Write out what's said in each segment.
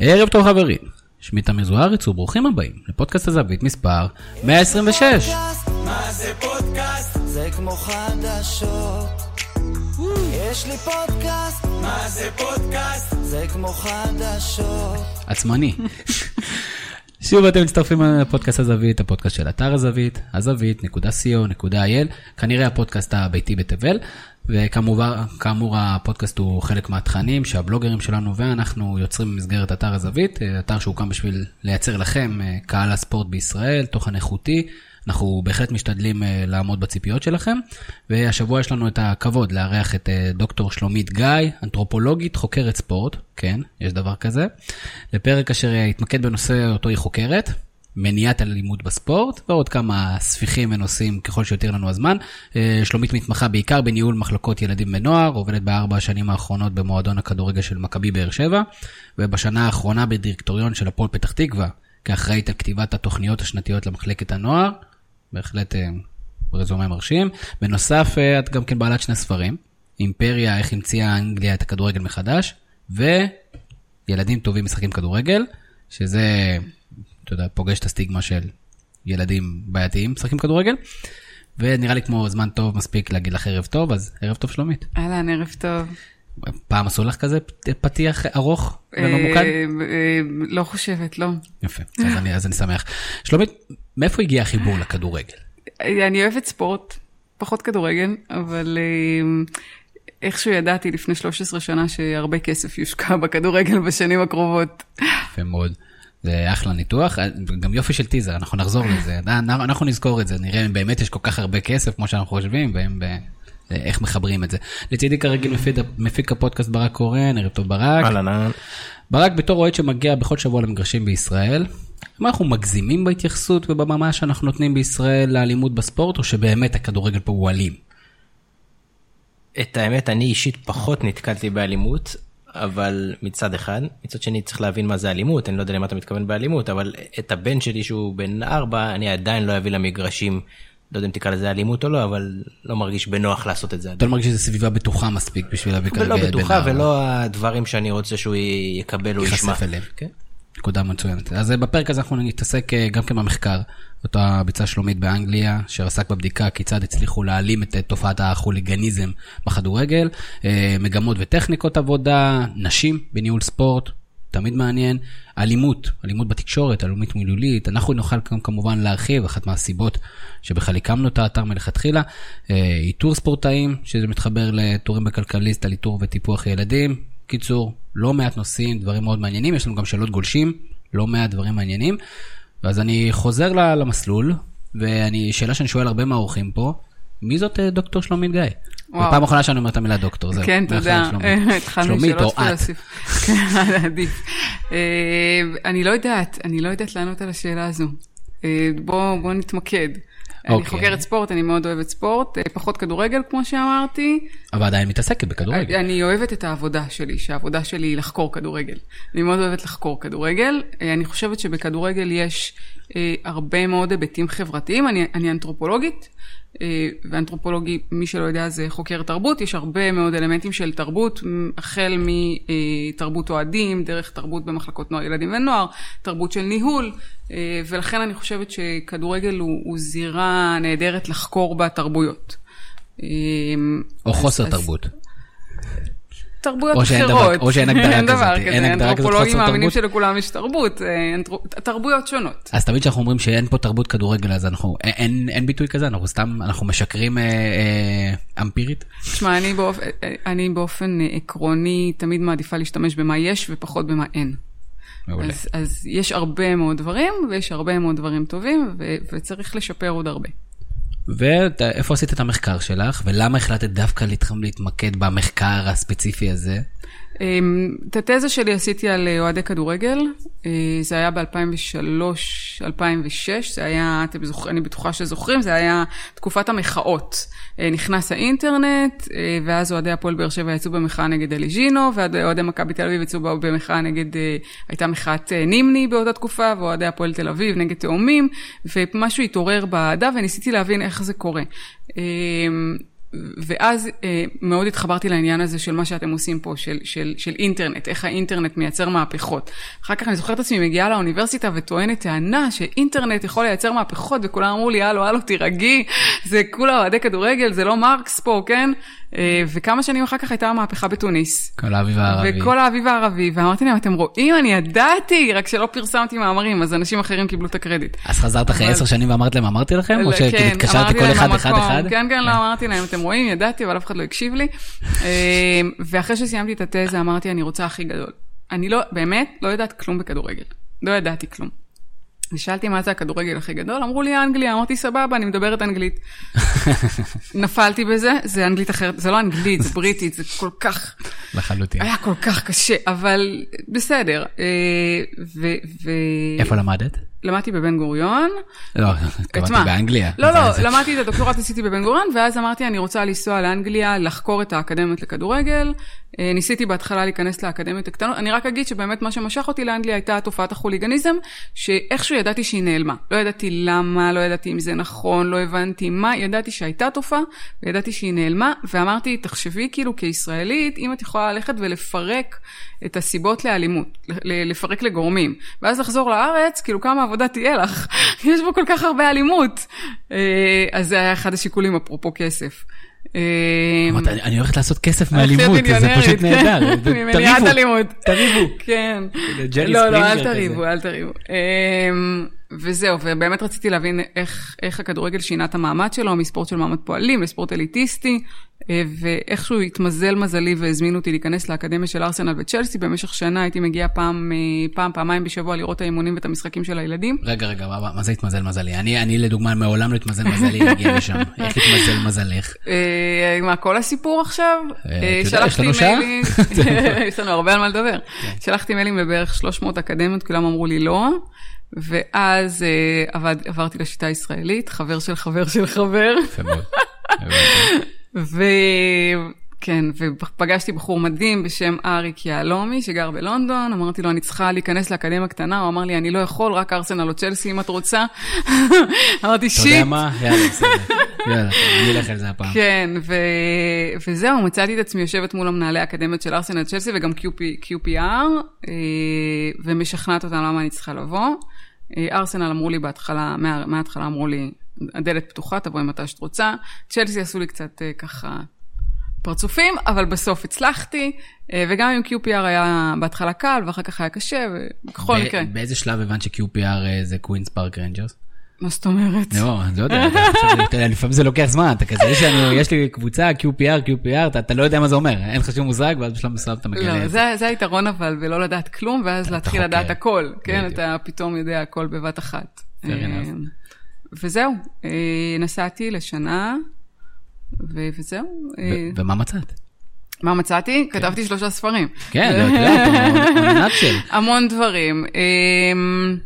ערב טוב חברים, שמי תמיר זוארץ וברוכים הבאים לפודקאסט הזווית מספר 126. מה זה פודקאסט? זה כמו חדשות. יש לי פודקאסט. מה זה פודקאסט? זה כמו חדשות. עצמני. שוב אתם מצטרפים לפודקאסט הזווית, הפודקאסט של אתר הזווית, הזווית.co.il, כנראה הפודקאסט הביתי בתבל, וכאמור הפודקאסט הוא חלק מהתכנים שהבלוגרים שלנו ואנחנו יוצרים במסגרת אתר הזווית, אתר שהוקם בשביל לייצר לכם אה, קהל הספורט בישראל, תוכן איכותי. אנחנו בהחלט משתדלים אה, לעמוד בציפיות שלכם, והשבוע יש לנו את הכבוד לארח את אה, דוקטור שלומית גיא, אנתרופולוגית חוקרת ספורט, כן, יש דבר כזה, לפרק אשר יתמקד בנושא אותו היא חוקרת, מניעת אלימות בספורט, ועוד כמה ספיחים ונושאים ככל שיותיר לנו הזמן. אה, שלומית מתמחה בעיקר בניהול מחלקות ילדים ונוער, עובדת בארבע השנים האחרונות במועדון הכדורגל של מכבי באר שבע, ובשנה האחרונה בדירקטוריון של הפועל פתח תקווה, כאחראית על כתיבת התוכניות השנתיות למחלקת הנוער. בהחלט אה, רזומה מרשים. בנוסף, אה, את גם כן בעלת שני ספרים, אימפריה, איך המציאה אנגליה את הכדורגל מחדש, וילדים טובים משחקים כדורגל, שזה, אתה יודע, פוגש את הסטיגמה של ילדים בעייתיים משחקים כדורגגל. ונראה לי כמו זמן טוב מספיק להגיד לך ערב טוב, אז ערב טוב שלומית. אהלן, ערב טוב. פעם עשו לך כזה פתיח ארוך וממוקד? אה, לא חושבת, לא. יפה, אז אני, אז אני שמח. שלומית, מאיפה הגיע החיבור לכדורגל? אני אוהבת ספורט, פחות כדורגל, אבל אה, איכשהו ידעתי לפני 13 שנה שהרבה כסף יושקע בכדורגל בשנים הקרובות. יפה מאוד. זה אחלה ניתוח, גם יופי של טיזר, אנחנו נחזור לזה, אנחנו נזכור את זה, נראה אם באמת יש כל כך הרבה כסף כמו שאנחנו חושבים, ואם איך מחברים את זה. לצידי כרגיל מפיק הפודקאסט ברק קורן, ערב טוב ברק. אהלן אהלן. ברק בתור אוהד שמגיע בכל שבוע למגרשים בישראל, מה אנחנו מגזימים בהתייחסות ובבמה שאנחנו נותנים בישראל לאלימות בספורט, או שבאמת הכדורגל פה הוא אלים? את האמת, אני אישית פחות נתקלתי באלימות, אבל מצד אחד, מצד שני צריך להבין מה זה אלימות, אני לא יודע למה אתה מתכוון באלימות, אבל את הבן שלי שהוא בן ארבע, אני עדיין לא אביא למגרשים לא יודע אם תקרא לזה אלימות או לא, אבל לא מרגיש בנוח לעשות את זה. אתה לא מרגיש שזו סביבה בטוחה מספיק בשביל להביא כרגע בן לא בטוחה ולא הדברים שאני רוצה שהוא יקבל או ישמע. ייחשף אליהם. כן. נקודה מצוינת. אז אה, בפרק הזה אנחנו נתעסק אה, גם כן במחקר, אותה ביצעה שלומית באנגליה, אשר עסק בבדיקה כיצד הצליחו להעלים את אה, תופעת החוליגניזם בכדורגל, מגמות וטכניקות עבודה, נשים בניהול ספורט, תמיד מעניין. אלימות, אלימות בתקשורת, אלימות מילולית, אנחנו נוכל גם כמובן להרחיב, אחת מהסיבות שבכלל הקמנו את האתר מלכתחילה, איתור ספורטאים, שזה מתחבר לטורים בכלכליסט על איתור וטיפוח ילדים. קיצור, לא מעט נושאים, דברים מאוד מעניינים, יש לנו גם שאלות גולשים, לא מעט דברים מעניינים. אז אני חוזר למסלול, ואני, שאלה שאני שואל הרבה מהאורחים פה, מי זאת אה, דוקטור שלומית גיא? וואו. פעם אחרונה שאני אומר את המילה דוקטור, זהו. כן, תודה. התחלנו שאלות פילוסופיות. כן, עדיף. אה, אני לא יודעת, אני לא יודעת לענות על השאלה הזו. אה, בואו נתמקד. אני אוקיי. חוקרת ספורט, אני מאוד אוהבת ספורט, פחות כדורגל כמו שאמרתי. אבל עדיין מתעסקת בכדורגל. אני אוהבת את העבודה שלי, שהעבודה שלי היא לחקור כדורגל. אני מאוד אוהבת לחקור כדורגל. אני חושבת שבכדורגל יש הרבה מאוד היבטים חברתיים. אני, אני אנתרופולוגית, אה, ואנתרופולוגי, מי שלא יודע, זה חוקר תרבות, יש הרבה מאוד אלמנטים של תרבות, החל מתרבות אוהדים, דרך תרבות במחלקות נוער, ילדים ונוער, תרבות של ניהול, אה, ולכן אני חושבת שכדורגל הוא, הוא זירה נהדרת לחקור בה תרבויות. אה, או חוסר אז, תרבות. תרבויות או אחרות. דבר, או שאין הגדרה כזאת. אין דבר כזה, אין הגדרה אנתרופולוגים מאמינים שלכולם יש תרבות, אה, תרבויות שונות. אז תמיד כשאנחנו אומרים שאין פה תרבות כדורגל, אז אנחנו, אין, אין ביטוי כזה, אנחנו סתם, אנחנו משקרים אה, אה, אמפירית? תשמע, אני, באופ, אה, אני באופן עקרוני תמיד מעדיפה להשתמש במה יש ופחות במה אין. אז, אז יש הרבה מאוד דברים, ויש הרבה מאוד דברים טובים, ו, וצריך לשפר עוד הרבה. ואיפה עשית את המחקר שלך, ולמה החלטת דווקא להתמקד במחקר הספציפי הזה? אמ, את התזה שלי עשיתי על אה, אוהדי כדורגל, אה, זה היה ב-2003-2006, זה היה, אתם זוכרים, אני בטוחה שזוכרים, זה היה תקופת המחאות. אה, נכנס האינטרנט, ואז אוהדי הפועל באר שבע יצאו במחאה נגד אליג'ינו, ואוהדי מכבי תל אביב יצאו במחאה נגד, הייתה מחאת נימני באותה תקופה, ואוהדי הפועל תל אביב נגד תאומים, ומשהו התעורר באהדה, וניסיתי להבין איך זה קורה. ואז אה, מאוד התחברתי לעניין הזה של מה שאתם עושים פה, של, של, של אינטרנט, איך האינטרנט מייצר מהפכות. אחר כך אני זוכרת את עצמי מגיעה לאוניברסיטה וטוענת טענה שאינטרנט יכול לייצר מהפכות, וכולם אמרו לי, הלו, הלו, תירגעי, זה כולה אוהדי כדורגל, זה לא מרקס פה, כן? אה, וכמה שנים אחר כך הייתה המהפכה בתוניס. כל האביב הערבי. וכל האביב הערבי, ואמרתי להם, אתם רואים, אני ידעתי, רק שלא פרסמתי מאמרים, אז אנשים אחרים קיבלו את הקרדיט. אז חזרת אחרי עשר שנים ואמרת להם, אמרתי לכם? או שכאילו כן, התקשרת אמרתי כל אחד אחד אחד? כן, כן, לא, אמרתי להם, אתם רואים, ידעתי, אבל אף אחד לא הקשיב לי. אה, ואחרי שסיימתי את התזה, אמרתי, אני רוצה הכי גדול. אני לא, באמת, לא יודעת כלום בכדורגל. לא ידעתי כלום. ושאלתי מה זה הכדורגל הכי גדול, אמרו לי אנגליה, אמרתי סבבה, אני מדברת אנגלית. נפלתי בזה, זה אנגלית אחרת, זה לא אנגלית, זה בריטית, זה כל כך, לחלוטין. היה כל כך קשה, אבל בסדר. אה, ו- ו- איפה למדת? למדתי בבן גוריון. לא, התכוונתי? באנגליה. לא, לא, זה- למדתי את הדוקטורט, עשיתי בבן גוריון, ואז אמרתי, אני רוצה לנסוע לאנגליה, לחקור את האקדמיות לכדורגל. אה, ניסיתי בהתחלה להיכנס לאקדמיות הקטנות. אני רק אגיד שבאמת מה שמשך אותי לאנגליה הייתה תופעת החוליגניזם, שאיכשהו ידעתי שהיא נעלמה. לא ידעתי למה, לא ידעתי אם זה נכון, לא הבנתי מה, ידעתי שהייתה תופעה, וידעתי שהיא נעלמה, ואמרתי, תחשבי כאילו כישראלית, אם את יכולה ללכת ולפרק את הסיבות לאלימות, לפרק לגורמים, ואז לחזור לארץ, כאילו כמה עבודה תהיה לך, יש בו כל כך הרבה אלימות. אה, אז זה היה אחד השיקולים, אפרופו כסף. אה, אמרת, "אני- הולכת לעשות כסף מאלימות, זה פשוט כן, נהדר. ממניעת תריבו, אלימות. תריבו. כן. לא, לא, אל. תריבו, אל תריבו. אמ, וזהו, ובאמת רציתי להבין איך, הכדורגל שינה את המעמד שלו, מספורט של מעמד פועלים לספורט אליטיסטי, ואיכשהו התמזל מזלי והזמינו אותי להיכנס לאקדמיה של ארסנל וצ'לסי, במשך שנה הייתי מגיעה פעם, אה, פעם, פעמיים בשבוע לראות את האימונים ואת המשחקים של הילדים. רגע, רגע, מה מה זה התמזל מזלי? אני, אני לדוגמה מעולם לא התמזל מזלי להגיע לשם. איך התמזל מזלך? אה, מה, כל הסיפור עכשיו? אה, אה, שעה? מיילים, יש לנו הרבה על מה לדבר. שלחתי מיילים לבערך 300 אקדמיות, כולם אמרו לי לא, ואז אה, עבד, עברתי לשיטה הישראלית, חבר של חבר של חבר. וכן, ופגשתי בחור מדהים בשם אריק יהלומי, שגר בלונדון, אמרתי לו, אני צריכה להיכנס לאקדמיה קטנה, הוא אמר לי, אני לא יכול, רק ארסנל או צ'לסי אם את רוצה. אמרתי, אתה שיט. יודע מה? יאללה, בסדר. יאללה, אני אלך על זה הפעם. כן, ו... וזהו, מצאתי את עצמי יושבת מול המנהלי האקדמיות של ארסנל צ'לסי וגם QP, QPR, אה, ומשכנעת אותם למה אני צריכה לבוא. אה, ארסנל אמרו לי בהתחלה, מה, מההתחלה אמרו לי, הדלת פתוחה, תבואי מתי שאת רוצה. צ'לסי עשו לי קצת אה, ככה פרצופים, אבל בסוף הצלחתי, אה, וגם עם QPR היה בהתחלה קל ואחר כך היה קשה, ובכל מקרה. באיזה שלב הבנת ש-QPR אה, זה קווינס פארק רנג'רס? מה זאת אומרת? לא, אני לא יודע, לפעמים זה לוקח זמן, אתה כזה, יש לי קבוצה, QPR, QPR, אתה- אתה לא יודע מה זה אומר, אין לך שום מושג, ואז בשלב מסוים אתה מגלה לא, זה. היתרון אבל, ולא לדעת כלום, ואז להתחיל. לדעת הכל, כן? אתה פתאום יודע הכל בבת אחת. אה. וזהו, אה, נסעתי לשנה, ו- וזהו. אה, ו- ומה מצאת? מה מצאתי? כתבתי שלושה ספרים. כן, לא, יודעת. המון דברים. אמ,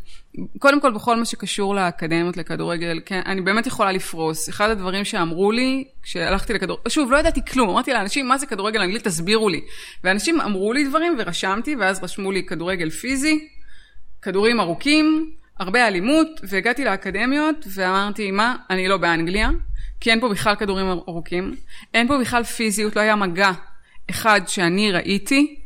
קודם כל, בכל מה שקשור לאקדמיות לכדורגל, כן, אני באמת יכולה לפרוס. אחד הדברים שאמרו לי, כשהלכתי לכדור... שוב, לא ידעתי כלום, אמרתי לאנשים, מה זה כדורגל אנגלי? תסבירו לי. ואנשים אמרו לי דברים ורשמתי, ואז רשמו לי כדורגל פיזי, כדורים ארוכים, הרבה אלימות, והגעתי לאקדמיות, ואמרתי, מה, אני לא באנגליה, כי אין פה בכלל כדורים ארוכים, אין פה בכלל פיזיות, לא היה מגע אחד שאני ראיתי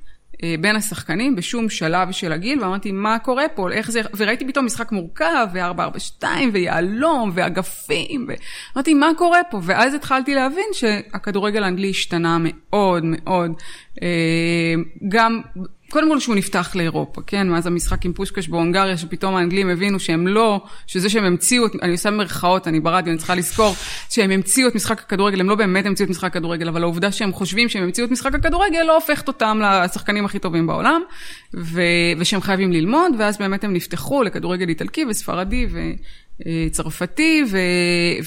אה, בין השחקנים בשום שלב של הגיל, ואמרתי, מה קורה פה, איך זה, וראיתי פתאום משחק מורכב, ו-442, ויהלום, ואגפים, ואמרתי, מה קורה פה? ואז התחלתי להבין שהכדורגל האנגלי השתנה מאוד מאוד, אה, גם... קודם כל שהוא נפתח לאירופה, כן? מאז המשחק עם פושקש בהונגריה, שפתאום האנגלים הבינו שהם לא, שזה שהם המציאו, אני עושה מרכאות, אני ברדיו, אני צריכה לזכור, שהם המציאו את משחק הכדורגל, הם לא באמת המציאו את משחק הכדורגל, אבל העובדה שהם חושבים שהם המציאו את משחק הכדורגל, לא הופכת אותם לשחקנים הכי טובים בעולם, ו- ושהם חייבים ללמוד, ואז באמת הם נפתחו לכדורגל איטלקי וספרדי ו... צרפתי, ו-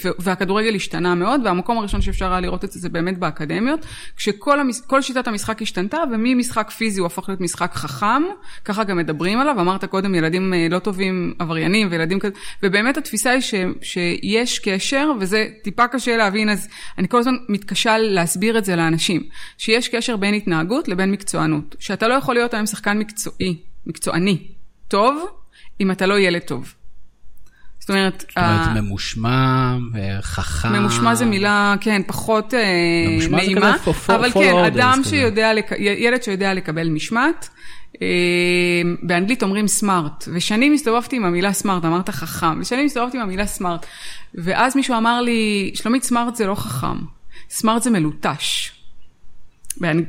ו- והכדורגל השתנה מאוד, והמקום הראשון שאפשר היה לראות את זה זה באמת באקדמיות, כשכל המש- שיטת המשחק השתנתה, וממשחק פיזי הוא הפך להיות משחק חכם, ככה גם מדברים עליו, אמרת קודם ילדים אה, לא טובים, עבריינים וילדים כזה, ובאמת התפיסה היא ש- שיש קשר, וזה טיפה קשה להבין, אז אני כל הזמן מתקשה להסביר את זה לאנשים, שיש קשר בין התנהגות לבין מקצוענות, שאתה לא יכול להיות היום שחקן מקצועי, מקצועני, טוב, אם אתה לא ילד טוב. זאת אומרת, זאת אומרת, ממושמע, אה, חכם. ממושמע זה מילה, כן, פחות אה, ממושמע זה נעימה, כזה for- אבל כן, אדם. שיודע, ילד שיודע לקבל משמעת. אה, באנגלית אומרים סמארט, ושנים הסתובבתי עם המילה סמארט, אמרת חכם, ושנים הסתובבתי עם המילה סמארט, ואז מישהו אמר לי, שלומית, סמארט זה לא חכם, סמארט זה מלוטש.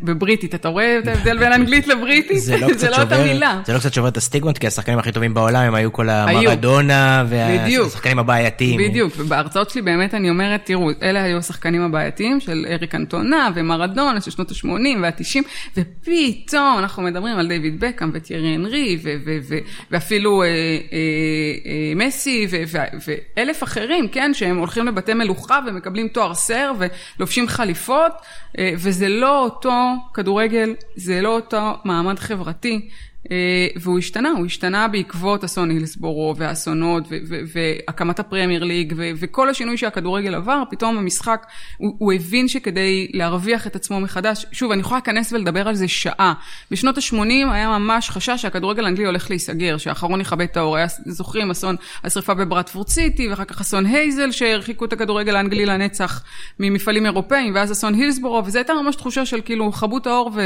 בבריטית, אתה רואה את ההבדל בין אנגלית לבריטית? זה לא קצת אותה שובר. זה לא קצת שובר את הסטיגמות, כי השחקנים הכי טובים בעולם הם היו כל. המרדונה. והשחקנים הבעייתיים. בדיוק, ובהרצאות שלי באמת אני אומרת, תראו, אלה היו השחקנים הבעייתיים של אריק אנטונה ומרדונה של שנות ה-80 וה-90, ופתאום אנחנו מדברים על דיוויד בקאם וטיירי ו- ואפילו מסי ואלף אחרים, כן, שהם הולכים לבתי מלוכה ומקבלים תואר סר ולובשים חליפות, אה, וזה לא אותו כדורגל, זה לא אותו מעמד חברתי. אה, והוא השתנה, הוא השתנה בעקבות אסון הילסבורו והאסונות והקמת הפרמייר ליג וכל השינוי שהכדורגל עבר, פתאום המשחק, הוא, הוא הבין שכדי להרוויח את עצמו מחדש, שוב, אני יכולה להיכנס ולדבר על זה שעה. בשנות ה-80 היה ממש חשש שהכדורגל האנגלי הולך להיסגר, שהאחרון יכבה את האור. היה, זוכרים, אסון השרפה בברטפורד סיטי, ואחר כך אסון הייזל, שהרחיקו את הכדורגל האנגלי לנצח ממפעלים אירופאים, ואז אסון הילסבורו, וזו הייתה ממש תחושה של כאילו, כבו האור ו...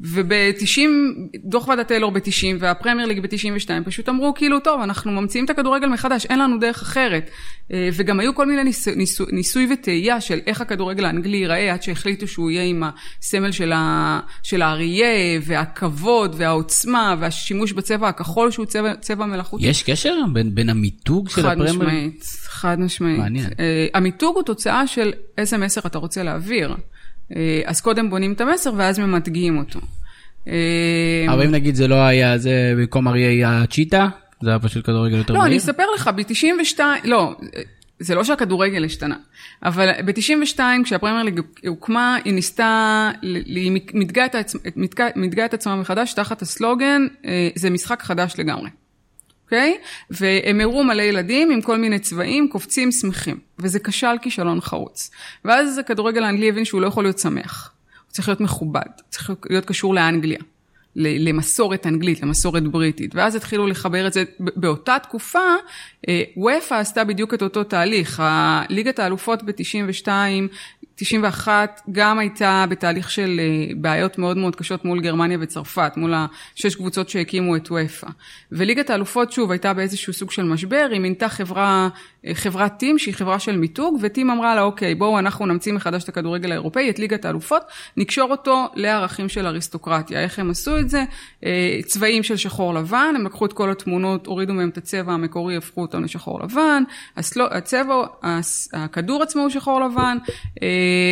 וב-90, דוח ועדת טיילור ב-90 והפרמייר ליג ב-92 פשוט אמרו כאילו טוב אנחנו ממציאים את הכדורגל מחדש אין לנו דרך אחרת אה, וגם היו כל מיני ניס, ניסו, ניסוי וטעייה של איך הכדורגל האנגלי ייראה עד שהחליטו שהוא יהיה עם הסמל של, ה, של האריה והכבוד והעוצמה והשימוש בצבע הכחול שהוא צבע, צבע מלאכותי. יש קשר בין, בין המיתוג של חד הפרמייר? משמעית, חד משמעית. מעניין. אה, המיתוג הוא תוצאה של איזה מסר אתה רוצה להעביר. אה, אז קודם בונים את המסר ואז ממתגים אותו. אה, אבל אם נגיד זה לא היה, זה במקום אריה היה צ'יטה, זה היה פשוט כדורגל יותר לא, אני מהיר? אספר לך, ב-92, לא, זה לא שהכדורגל השתנה, אבל ב-92 כשהפרמייר ליג הוקמה, היא ניסתה, היא מתגה את, עצמה מחדש תחת הסלוגן, אה, זה משחק חדש לגמרי. אוקיי? והם הראו מלא ילדים עם כל מיני צבעים, קופצים, שמחים. וזה כשל כישלון חרוץ. ואז הכדורגל האנגלי הבין שהוא לא יכול להיות שמח. הוא צריך להיות מכובד, צריך להיות קשור לאנגליה. למסורת אנגלית, למסורת בריטית, ואז התחילו לחבר את זה. באותה תקופה, אה, וופא עשתה בדיוק את אותו תהליך. ליגת האלופות ב-92, 91, גם הייתה בתהליך של אה, בעיות מאוד מאוד קשות מול גרמניה וצרפת, מול השש קבוצות שהקימו את וופא. וליגת האלופות, שוב, הייתה באיזשהו סוג של משבר, היא מינתה חברה, אה, חברת טים, שהיא חברה של מיתוג, וטים אמרה לה, אוקיי, בואו אנחנו נמציא מחדש את הכדורגל האירופאי, את ליגת האלופות, נקשור אותו לערכים של אריסטוקרטיה. איך הם עשו את זה? אה, צבעים של שחור לבן, הם לקחו את כל התמונות, הורידו מהם את הצבע המקורי, הפכו אותם לשחור לבן, הסלו, הצבע, הכדור עצמו הוא שחור לבן.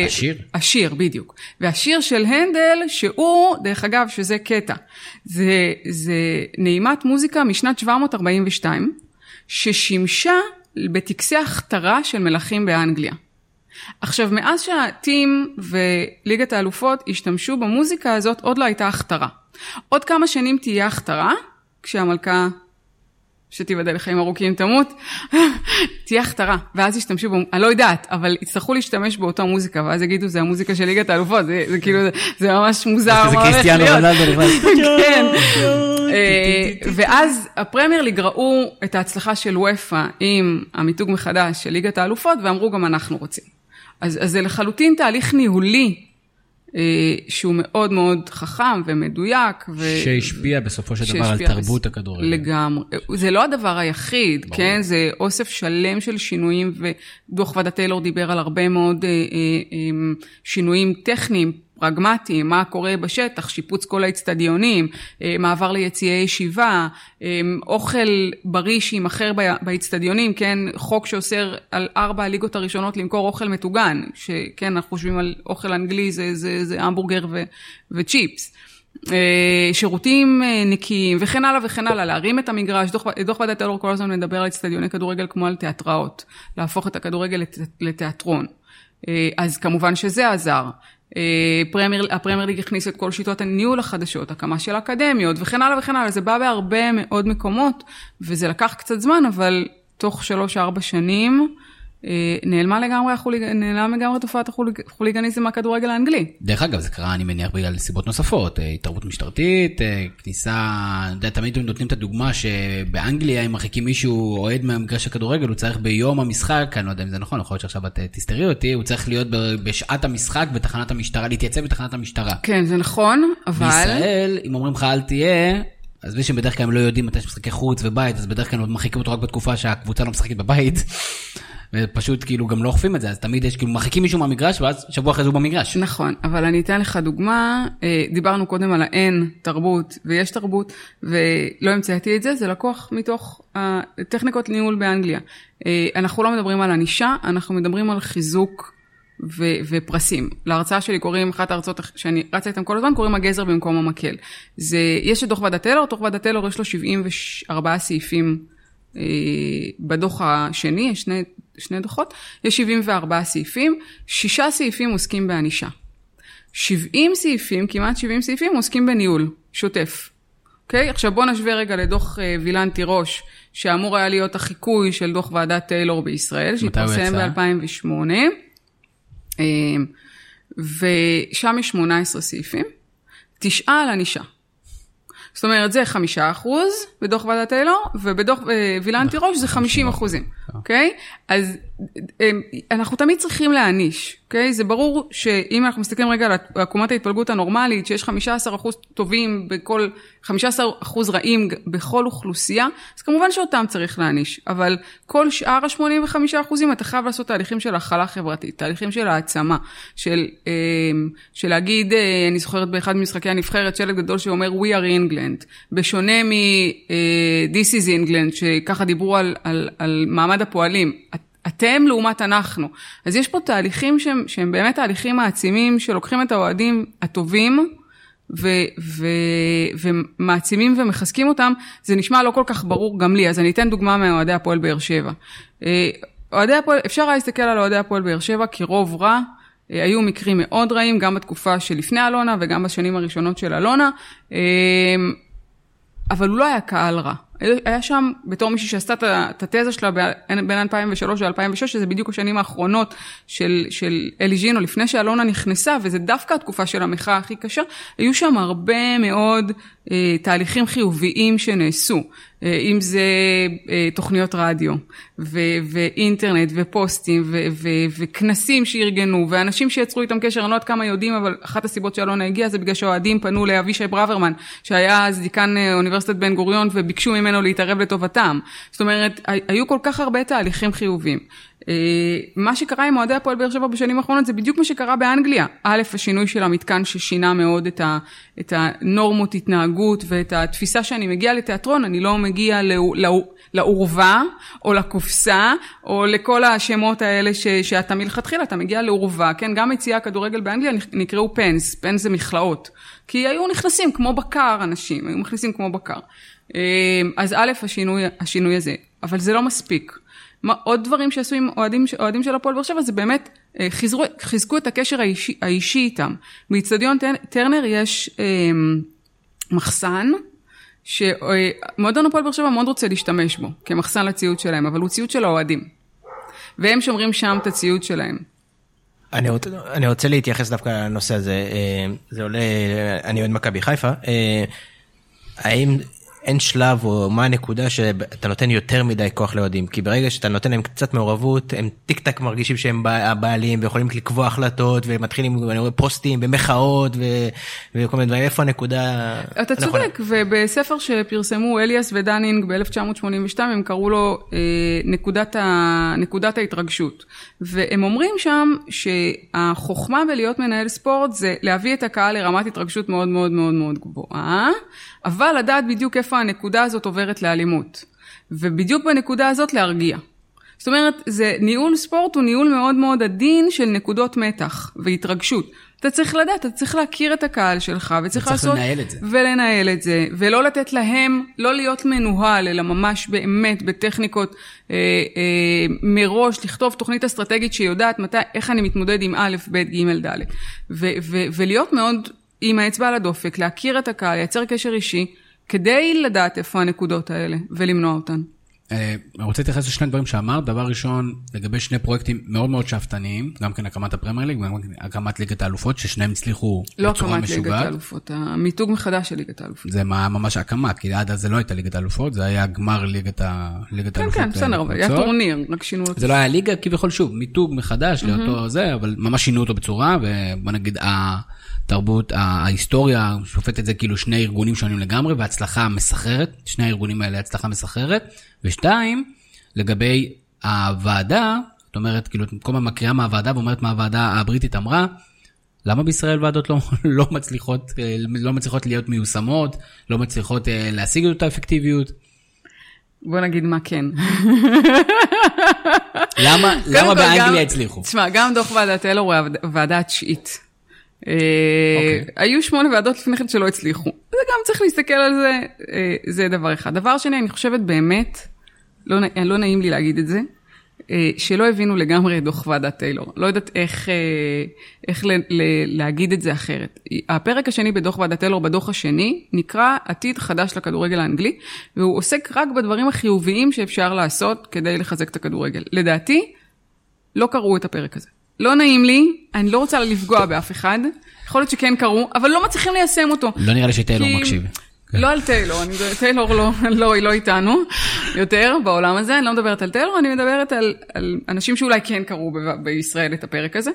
השיר? השיר, בדיוק. והשיר של הנדל, שהוא, דרך אגב, שזה קטע, זה, זה נעימת מוזיקה משנת 742, ששימשה בטקסי הכתרה של מלכים באנגליה. עכשיו, מאז שהטים וליגת האלופות השתמשו במוזיקה הזאת, עוד לא הייתה הכתרה. עוד כמה שנים תהיה הכתרה, כשהמלכה, שתיבדל לחיים ארוכים תמות, תהיה הכתרה, ואז ישתמשו, בו, אני לא יודעת, אבל יצטרכו להשתמש באותה מוזיקה, ואז יגידו, זה המוזיקה של ליגת האלופות, זה, זה כאילו, זה, זה ממש מוזר, הולך קריסטיאנו. רונלדו נכנס. כן. אה, ואז הפרמייר ליג ראו את ההצלחה של וופא עם המיתוג מחדש של ליגת האלופות, ואמרו גם אנחנו רוצים. אז, אז זה לחלוטין תהליך ניהולי, שהוא מאוד מאוד חכם ומדויק. ו... שהשפיע בסופו של דבר על תרבות בס- הכדורגל. לגמרי. זה לא הדבר היחיד, ברור. כן? זה אוסף שלם של שינויים, ודוח ועדת טיילור דיבר על הרבה מאוד אה, אה, אה, שינויים טכניים. פרגמטיים, מה קורה בשטח, שיפוץ כל האצטדיונים, אה, מעבר ליציעי ישיבה, אה, אוכל בריא שיימכר ב- באצטדיונים, כן, חוק שאוסר על ארבע הליגות הראשונות למכור אוכל מטוגן, שכן, אנחנו חושבים על אוכל אנגלי, זה, זה, זה המבורגר ו, וצ'יפס. אה, שירותים נקיים וכן הלאה וכן הלאה, להרים את המגרש, דוח, דוח ועדת טלור כל הזמן מדבר על אצטדיוני כדורגל כמו על תיאטראות, להפוך את הכדורגל לת, לתיאטרון. אז כמובן שזה עזר. אה, פרמייר, הפרמייר ליג הכניס את כל שיטות הניהול החדשות, הקמה של אקדמיות וכן הלאה וכן הלאה, זה בא בהרבה מאוד מקומות וזה לקח קצת זמן, אבל תוך שלוש-ארבע שנים נעלמה לגמרי, החוליג... נעלמה לגמרי תופעת החוליגניזם מהכדורגל האנגלי. דרך אגב, זה קרה, אני מניח, בגלל סיבות נוספות, אה, התערבות משטרתית, אה, כניסה, אתה יודע, תמיד נותנים את הדוגמה שבאנגליה, אם מרחיקים מישהו אוהד מהמגרש הכדורגל, הוא צריך ביום המשחק, אני לא יודע אם זה נכון, יכול להיות שעכשיו את תסתרי אותי, הוא צריך להיות בשעת המשחק בתחנת המשטרה, להתייצב בתחנת המשטרה. כן, זה נכון, אבל... בישראל, אם אומרים לך אל תהיה, אז מי שבדרך כלל לא יודעים מתי יש משחקי חוץ ובית, אז בדרך כלל מרחיקים אותו רק בתקופה שהקבוצה לא משחקת בבית. ופשוט כאילו גם לא אוכפים את זה, אז תמיד יש כאילו מרחיקים מישהו מהמגרש, ואז שבוע אחרי זה הוא במגרש. נכון, אבל אני אתן לך דוגמה, אה, דיברנו קודם על האין תרבות ויש תרבות, ולא המצאתי את זה, זה לקוח מתוך הטכניקות ניהול באנגליה. אה, אנחנו לא מדברים על ענישה, אנחנו מדברים על חיזוק ו- ופרסים. להרצאה שלי קוראים, אחת ההרצאות שאני רצה איתן כל הזמן, קוראים הגזר במקום המקל. זה, יש את דוח ועדת טלר, דוח ועדת טלר יש לו 74 סעיפים אה, בדוח השני, יש שני, שני דוחות, יש 74 סעיפים, שישה סעיפים עוסקים בענישה. 70 סעיפים, כמעט 70 סעיפים, עוסקים בניהול, שוטף. אוקיי? Okay? עכשיו בואו נשווה רגע לדוח uh, וילן תירוש, שאמור היה להיות החיקוי של דוח ועדת טיילור בישראל, שהתפרסם ב-2008. אמ, ושם יש 18 סעיפים, תשעה על ענישה. זאת אומרת, זה חמישה אחוז בדוח ועדת טיילור, ובדוח אה, וילן תירוש זה חמישים אחוזים, אוקיי? אז אנחנו תמיד צריכים להעניש, אוקיי? זה ברור שאם אנחנו מסתכלים רגע על עקומת ההתפלגות הנורמלית, שיש 15% טובים בכל, 15% רעים בכל אוכלוסייה, אז כמובן שאותם צריך להעניש. אבל כל שאר ה-85% אתה חייב לעשות תהליכים של הכלה חברתית, תהליכים של העצמה, של, אמ, של להגיד, אה, אני זוכרת באחד ממשחקי הנבחרת, שלט גדול שאומר We are England, בשונה מ-This אה, is England, שככה דיברו על, על, על מעמד הפועלים. אתם לעומת אנחנו. אז יש פה תהליכים שהם, שהם באמת תהליכים מעצימים, שלוקחים את האוהדים הטובים, ו, ו, ומעצימים ומחזקים אותם, זה נשמע לא כל כך ברור גם לי, אז אני אתן דוגמה מאוהדי הפועל באר שבע. אה, אוהדי הפועל, אפשר להסתכל על אוהדי הפועל באר שבע כרוב רע, אה, היו מקרים מאוד רעים, גם בתקופה שלפני אלונה וגם בשנים הראשונות של אלונה, אה, אבל הוא לא היה קהל רע. היה שם בתור מישהי שעשתה את התזה שלה בין 2003 ל-2006, שזה בדיוק השנים האחרונות של, של אלי ז'ינו, לפני שאלונה נכנסה, וזה דווקא התקופה של המחאה הכי קשה, היו שם הרבה מאוד אה, תהליכים חיוביים שנעשו. אה, אם זה אה, תוכניות רדיו, ו- ואינטרנט, ופוסטים, ו- ו- וכנסים שארגנו, ואנשים שיצרו איתם קשר, אני לא יודעת כמה יודעים, אבל אחת הסיבות שאלונה הגיעה זה בגלל שהאוהדים פנו לאבישי ברוורמן, שהיה אז דיקן אוניברסיטת בן גוריון, וביקשו ממנו להתערב לטובתם. זאת אומרת, היו כל כך הרבה תהליכים חיוביים. אה, מה שקרה עם אוהדי הפועל באר שבע בשנים האחרונות זה בדיוק מה שקרה באנגליה. א', השינוי של המתקן ששינה מאוד את, ה, את הנורמות התנהגות ואת התפיסה שאני מגיע לתיאטרון, אני לא מגיע לעורווה או לקופסה או לכל השמות האלה ש, שאתה מלכתחילה, אתה מגיע לעורווה, כן? גם יציאה כדורגל באנגליה נקראו פנס, פנס זה מכלאות. כי היו נכנסים כמו בקר אנשים, היו מכניסים כמו בקר. אה, אז א', השינוי, השינוי הזה, אבל זה לא מספיק. מה, עוד דברים שעשו עם אוהדים, אוהדים של הפועל באר שבע זה באמת אה, חיזרו, חיזקו את הקשר האישי, האישי איתם. באיצטדיון טרנר יש אה, מחסן, שמועדון הפועל באר שבע מאוד רוצה להשתמש בו כמחסן לציוד שלהם, אבל הוא ציוד של האוהדים. והם שומרים שם את הציוד שלהם. אני רוצה, אני רוצה להתייחס דווקא לנושא הזה, אה, זה עולה, אני אוהד מכבי חיפה, אה, האם אין שלב או מה הנקודה שאתה נותן יותר מדי כוח לאוהדים כי ברגע שאתה נותן להם קצת מעורבות הם טיק טק מרגישים שהם הבעלים ויכולים לקבוע החלטות ומתחילים אני רואה פוסטים ומחאות ו... וכל מיני דברים איפה הנקודה. אתה צודק ובספר שפרסמו אליאס ודנינג ב-1982 הם קראו לו אה, נקודת, ה... נקודת ההתרגשות והם אומרים שם שהחוכמה בלהיות מנהל ספורט זה להביא את הקהל לרמת התרגשות מאוד מאוד מאוד מאוד גבוהה. אבל לדעת בדיוק איפה הנקודה הזאת עוברת לאלימות. ובדיוק בנקודה הזאת להרגיע. זאת אומרת, זה ניהול ספורט הוא ניהול מאוד מאוד עדין של נקודות מתח והתרגשות. אתה צריך לדעת, אתה צריך להכיר את הקהל שלך, וצריך לעשות... לנהל את זה. ולנהל את זה, ולא לתת להם, לא להיות מנוהל, אלא ממש באמת בטכניקות אה, אה, מראש, לכתוב תוכנית אסטרטגית שיודעת מתי, איך אני מתמודד עם א', ב', ג', ד', ו- ו- ולהיות מאוד עם האצבע על הדופק, להכיר את הקהל, לייצר קשר אישי, כדי לדעת איפה הנקודות האלה ולמנוע אותן. אה, אני רוצה להתייחס לשני דברים שאמרת. דבר ראשון, לגבי שני פרויקטים מאוד מאוד שאפתניים, גם כן הקמת הפרמייר ליג וגם כן הקמת ליגת האלופות, ששניהם הצליחו לא בצורה הקמת ליגת משוגעת. האלופות, המיתוג מחדש של ליגת האלופות. זה מה- ממש הקמה, כי עד אז זה לא הייתה ליגת האלופות, זה היה גמר ליגת כן, האלופות. כן, בסדר, אבל היה. טורניר, רק שינו לו. זה לא היה ליגה, כביכול שוב, מיתוג מחדש לאותו זה, אבל ממש שינו אותו בצורה, ובוא נגיד התרבות, ההיסטוריה שופטת את זה כאילו שני ארגונים שונים לגמרי, והצלחה מסחררת, שני הארגונים האלה הצלחה מסחררת. ושתיים, לגבי הוועדה, זאת אומרת, כאילו, את כל הזמן מקריאה מהוועדה ואומרת מה הוועדה הבריטית אמרה, למה בישראל ועדות לא, לא מצליחות, אה, לא מצליחות להיות מיושמות, לא מצליחות אה, להשיג את אותה אפקטיביות? בוא נגיד מה כן. למה, למה באנגליה גם- הצליחו? תשמע, גם דוח ועדת טלר הוא הוועד- הוועדה התשיעית. אה, אוקיי. היו שמונה ועדות לפני כן שלא הצליחו. זה גם צריך להסתכל על זה, אה, זה דבר אחד. דבר שני, אני חושבת באמת, לא נע- לא נעים לי להגיד את זה, אה, שלא הבינו לגמרי את דוח ועדת טיילור. לא יודעת איך, אה, איך ל, ל, להגיד את זה אחרת. הפרק השני בדוח ועדת טיילור, בדוח השני, נקרא עתיד חדש לכדורגל האנגלי, והוא עוסק רק בדברים החיוביים שאפשר לעשות כדי לחזק את הכדורגל. לדעתי, לא קראו את הפרק הזה. לא נעים לי, אני לא רוצה לפגוע באף אחד, יכול להיות שכן קראו, אבל לא מצליחים ליישם אותו. לא נראה לי שטיילור כי- מקשיב. לא על טיילור, אני, טיילור לא, לא, היא לא איתנו יותר בעולם הזה, אני לא מדברת על טיילור, אני מדברת על, על אנשים שאולי כן קראו ב- בישראל את הפרק הזה.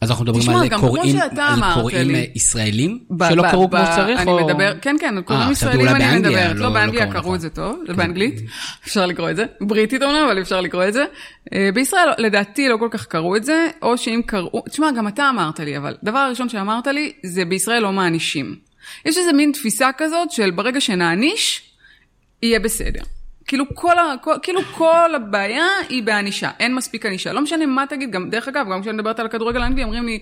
אז אנחנו מדברים תשמע, על קוראים, שאתה על אמרת קוראים לי. אה, ישראלים ב- שלא ב- קראו ב- כמו שצריך? אני או- מדבר, כן, כן, קוראים חשבתי ישראלים אני באנגליה, מדברת. לא- לא, לא באנגליה קראו, קראו נכון. את זה טוב, זה באנגלית, אפשר לקרוא את זה. בריטית אומנם, אבל אפשר לקרוא את זה. אה, בישראל, לדעתי, לא כל כך קראו את זה, או שאם קראו, תשמע, גם אתה אמרת לי, אבל דבר הראשון שאמרת לי, זה בישראל לא מענישים. יש איזה מין תפיסה כזאת של ברגע שנעניש, יהיה בסדר. כאילו כל, ה, כל, כאילו כל הבעיה היא בענישה, אין מספיק ענישה. לא משנה מה תגיד, גם, דרך אגב, גם כשאני מדברת על הכדורגל האנגלי, אומרים לי,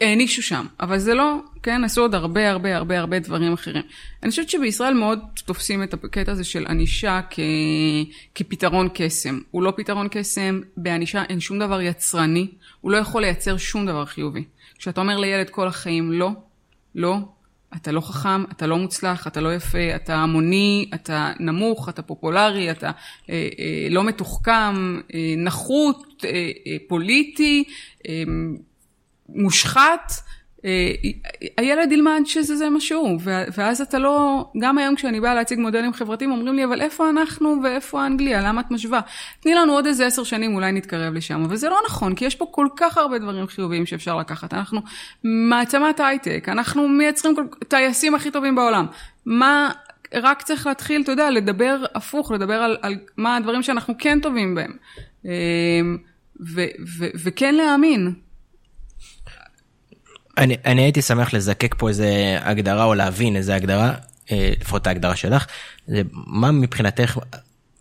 הענישו שם. אבל זה לא, כן, עשו עוד הרבה הרבה הרבה הרבה דברים אחרים. אני חושבת שבישראל מאוד תופסים את הקטע הזה של ענישה. כפתרון קסם. הוא לא פתרון קסם, בענישה אין שום דבר יצרני, הוא לא יכול לייצר שום דבר חיובי. כשאתה אומר לילד כל החיים לא, לא, אתה לא חכם, אתה לא מוצלח, אתה לא יפה, אתה המוני, אתה נמוך, אתה פופולרי, אתה אה, אה, לא מתוחכם, אה, נחות, אה, אה, פוליטי, אה, מושחת, הילד ילמד שזה זה מה שהוא, ואז אתה לא, גם היום כשאני באה להציג מודלים חברתיים, אומרים לי, אבל איפה אנחנו ואיפה אנגליה, למה את משווה? תני לנו עוד איזה עשר שנים, אולי נתקרב לשם, אבל זה לא נכון, כי יש פה כל כך הרבה דברים חיוביים שאפשר לקחת. אנחנו מעצמת הייטק, אנחנו מייצרים. טייסים הכי טובים בעולם. מה, רק צריך להתחיל, אתה יודע, לדבר הפוך, לדבר על, על מה הדברים שאנחנו כן טובים בהם. אה, ו- ו- וכן להאמין. אני, אני הייתי שמח לזקק פה איזה הגדרה או להבין איזה הגדרה, אה, לפחות ההגדרה שלך, זה מה מבחינתך,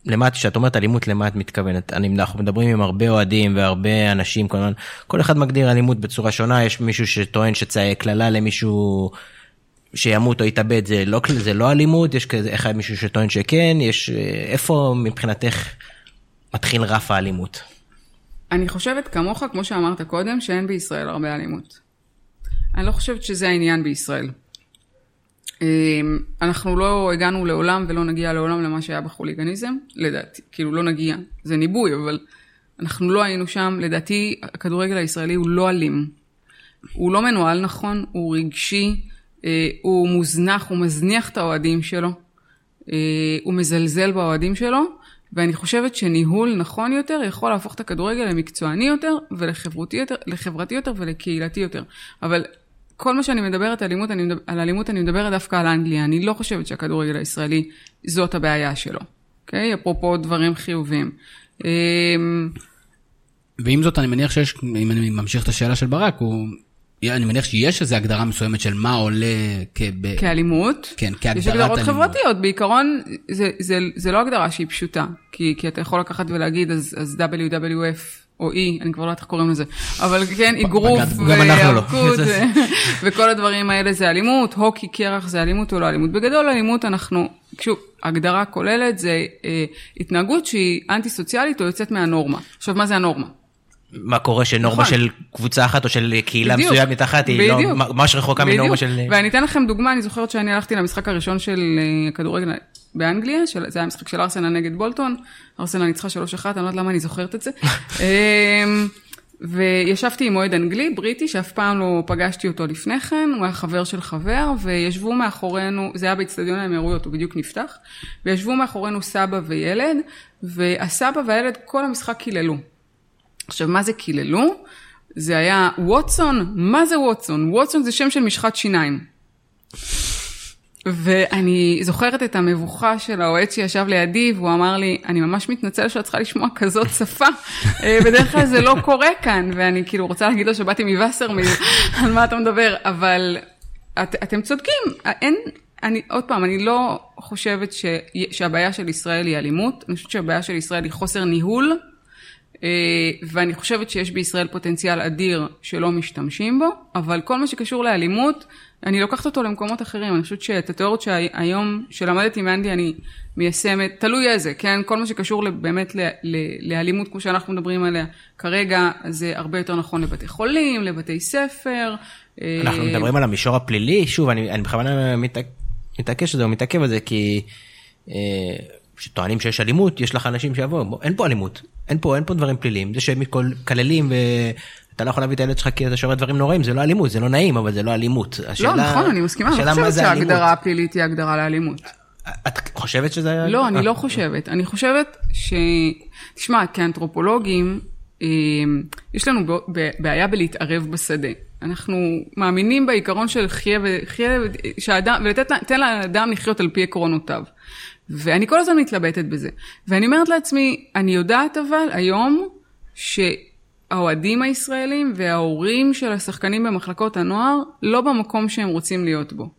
למה, את- כשאת אומרת אלימות, למה את מתכוונת? אני, אנחנו מדברים עם הרבה אוהדים והרבה אנשים, כל, כל אחד מגדיר אלימות בצורה שונה, יש מישהו שטוען שקללה למישהו שימות או יתאבד, זה לא, זה לא אלימות, יש כזה אחד מישהו שטוען שכן, יש, אה, איפה מבחינתך מתחיל רף האלימות? אני חושבת כמוך, כמו שאמרת קודם, שאין בישראל הרבה אלימות. אני לא חושבת שזה העניין בישראל. אמ, אנחנו לא הגענו לעולם ולא נגיע לעולם למה שהיה בחוליגניזם, לדעתי. כאילו, לא נגיע, זה ניבוי, אבל אנחנו לא היינו שם. לדעתי, הכדורגל הישראלי הוא לא אלים. הוא לא מנוהל נכון, הוא רגשי, אה, הוא מוזנח, הוא מזניח את האוהדים שלו, אה, הוא מזלזל באוהדים שלו, ואני חושבת שניהול נכון יותר יכול להפוך את הכדורגל למקצועני יותר ולחברתי יותר, יותר ולקהילתי יותר. אבל כל מה שאני מדברת על אלימות, אני מדבר, על אלימות, אני מדברת דווקא על אנגליה. אני לא חושבת שהכדורגל הישראלי זאת הבעיה שלו, אוקיי? Okay? אפרופו דברים חיוביים. אה, ועם זאת, אני מניח שיש, אם אני ממשיך את השאלה של ברק, הוא... אני מניח שיש איזו הגדרה מסוימת של מה עולה כב... כאלימות. כן, כהגדרת יש הגדרות אלימות. חברתיות, בעיקרון זה, זה, זה לא הגדרה שהיא פשוטה, כי, כי אתה יכול לקחת ולהגיד אז, אז WWF או E, אני כבר לא יודעת איך קוראים לזה, אבל כן, אגרוף לא. והיאבקות וכל הדברים האלה זה אלימות, הוקי קרח זה אלימות או לא אלימות. בגדול אלימות אנחנו, שוב, הגדרה כוללת זה אה, התנהגות שהיא אנטי סוציאלית או יוצאת מהנורמה. עכשיו, מה זה הנורמה? מה קורה שנורמה נכון. של קבוצה אחת או של קהילה מסוימת אחת היא לא, בדיוק. ממש רחוקה בדיוק. מנורמה של... ואני אתן לכם דוגמה, אני זוכרת שאני הלכתי למשחק הראשון של אה, הכדורגל באנגליה, של, זה היה משחק של ארסנל נגד בולטון, ארסנל ניצחה 3-1, אני לא יודעת למה אני זוכרת את זה. אמ, וישבתי עם אוהד אנגלי, בריטי, שאף פעם לא פגשתי אותו לפני כן, הוא היה חבר של חבר, וישבו מאחורינו, זה היה באצטדיון האמירויות, הוא בדיוק נפתח, וישבו מאחורינו סבא וילד, והסבא והילד כל המשחק קיללו. עכשיו, מה זה קיללו? זה היה ווטסון, מה זה ווטסון? ווטסון זה שם של משחת שיניים. ואני זוכרת את המבוכה של האוהד שישב לידי, והוא אמר לי, אני ממש מתנצל שאת צריכה לשמוע כזאת שפה, אה, בדרך כלל זה לא קורה כאן, ואני כאילו רוצה להגיד לו שבאתי מווסרמיל, על מה אתה מדבר, אבל את, אתם צודקים, אין, אני, עוד פעם, אני לא חושבת ש, שהבעיה של ישראל היא אלימות, אני חושבת שהבעיה של ישראל היא חוסר ניהול, ואני חושבת שיש בישראל פוטנציאל אדיר שלא משתמשים בו, אבל כל מה שקשור לאלימות, אני לוקחת אותו למקומות אחרים, אני חושבת שאת התיאוריות שהיום, שלמדתי מאנדי, אני מיישמת, תלוי איזה, כן? כל מה שקשור באמת לאלימות, כמו שאנחנו מדברים עליה כרגע, זה הרבה יותר נכון לבתי חולים, לבתי ספר. אנחנו אה, מדברים על המישור הפלילי, שוב, אני, אני בכוונה מתעקש על זה, או מתעכב על זה, כי... אה, שטוענים שיש אלימות, יש לך אנשים שיבואו, אין פה אלימות, אין פה, אין פה דברים פליליים, זה שהם מקללים אתה לא יכול להביא את הילד שלך כי אתה שומע דברים נוראים, זה לא אלימות, זה לא נעים, אבל זה לא אלימות. השאלה, לא, נכון, אני מסכימה, אני חושבת שההגדרה הפלילית היא הגדרה לאלימות. את חושבת שזה היה... לא, אני לא חושבת. אני חושבת ש... תשמע, כאנתרופולוגים, אה, יש לנו בעיה בלהתערב בשדה. אנחנו מאמינים בעיקרון של חיה וחיה, שהאדם, ולתן לאדם לחיות על פי עקרונותיו. ואני כל הזמן מתלבטת בזה. ואני אומרת לעצמי, אני יודעת אבל היום, ש... האוהדים הישראלים וההורים של השחקנים במחלקות הנוער לא במקום שהם רוצים להיות בו.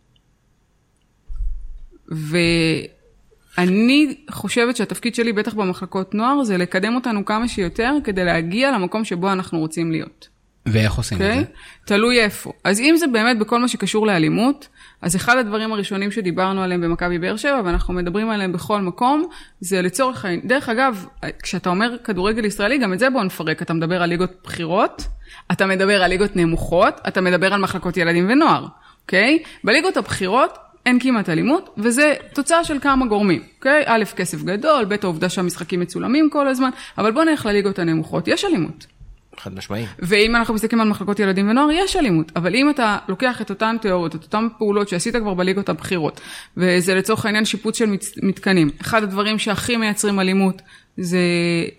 ואני חושבת שהתפקיד שלי, בטח במחלקות נוער, זה לקדם אותנו כמה שיותר כדי להגיע למקום שבו אנחנו רוצים להיות. ואיך עושים okay? את אוקיי? זה? תלוי איפה. אז אם זה באמת בכל מה שקשור לאלימות, אז אחד הדברים הראשונים שדיברנו עליהם במכבי באר שבע, ואנחנו מדברים עליהם בכל מקום, זה לצורך העניין. דרך אגב, כשאתה אומר כדורגל ישראלי, גם את זה בואו נפרק. אתה מדבר על ליגות בחירות, אתה מדבר על ליגות נמוכות, אתה מדבר על מחלקות ילדים ונוער, אוקיי? בליגות הבכירות אין כמעט אלימות, וזה תוצאה של כמה גורמים, אוקיי? א', כסף גדול, ב', העובדה שהמשחקים מצולמים כל הזמן, אבל בואו נלך לליגות הנמוכות, יש אלימות. חד משמעי. ואם אנחנו מסתכלים על מחלקות ילדים ונוער, יש אלימות. אבל אם אתה לוקח את אותן תיאוריות, את אותן פעולות שעשית כבר בליגות הבכירות, וזה לצורך העניין שיפוץ של מתקנים, אחד הדברים שהכי מייצרים אלימות זה,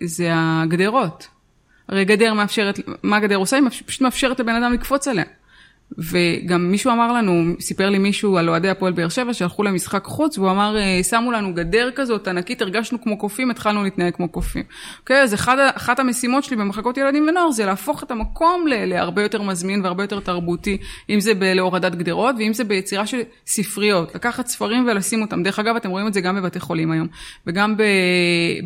זה הגדרות. הרי גדר מאפשרת, מה הגדר עושה? היא פשוט מאפשרת לבן אדם לקפוץ עליה. וגם מישהו אמר לנו, סיפר לי מישהו על אוהדי הפועל באר שבע שהלכו למשחק חוץ, והוא אמר, אה, שמו לנו גדר כזאת ענקית, הרגשנו כמו קופים, התחלנו להתנהג כמו קופים. אוקיי, אז אחד, אחת המשימות שלי במחלקות ילדים ונוער זה להפוך את המקום להרבה יותר מזמין והרבה יותר תרבותי, אם זה להורדת גדרות ואם זה ביצירה של ספריות, לקחת ספרים ולשים אותם. דרך אגב, אתם רואים את זה גם בבתי חולים היום, וגם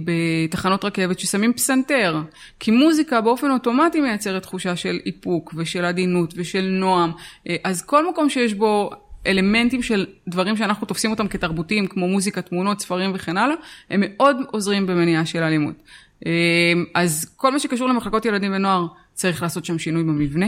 בתחנות רכבת ששמים פסנתר, כי מוזיקה באופן אוטומטי מייצרת תחושה של איפוק ושל עדינות ושל נועם. אה, אז כל מקום שיש בו אלמנטים של דברים שאנחנו תופסים אותם כתרבותיים, כמו מוזיקה, תמונות, ספרים וכן הלאה, הם מאוד עוזרים במניעה של אלימות. אה, אז כל מה שקשור למחלקות ילדים ונוער, צריך לעשות שם שינוי במבנה,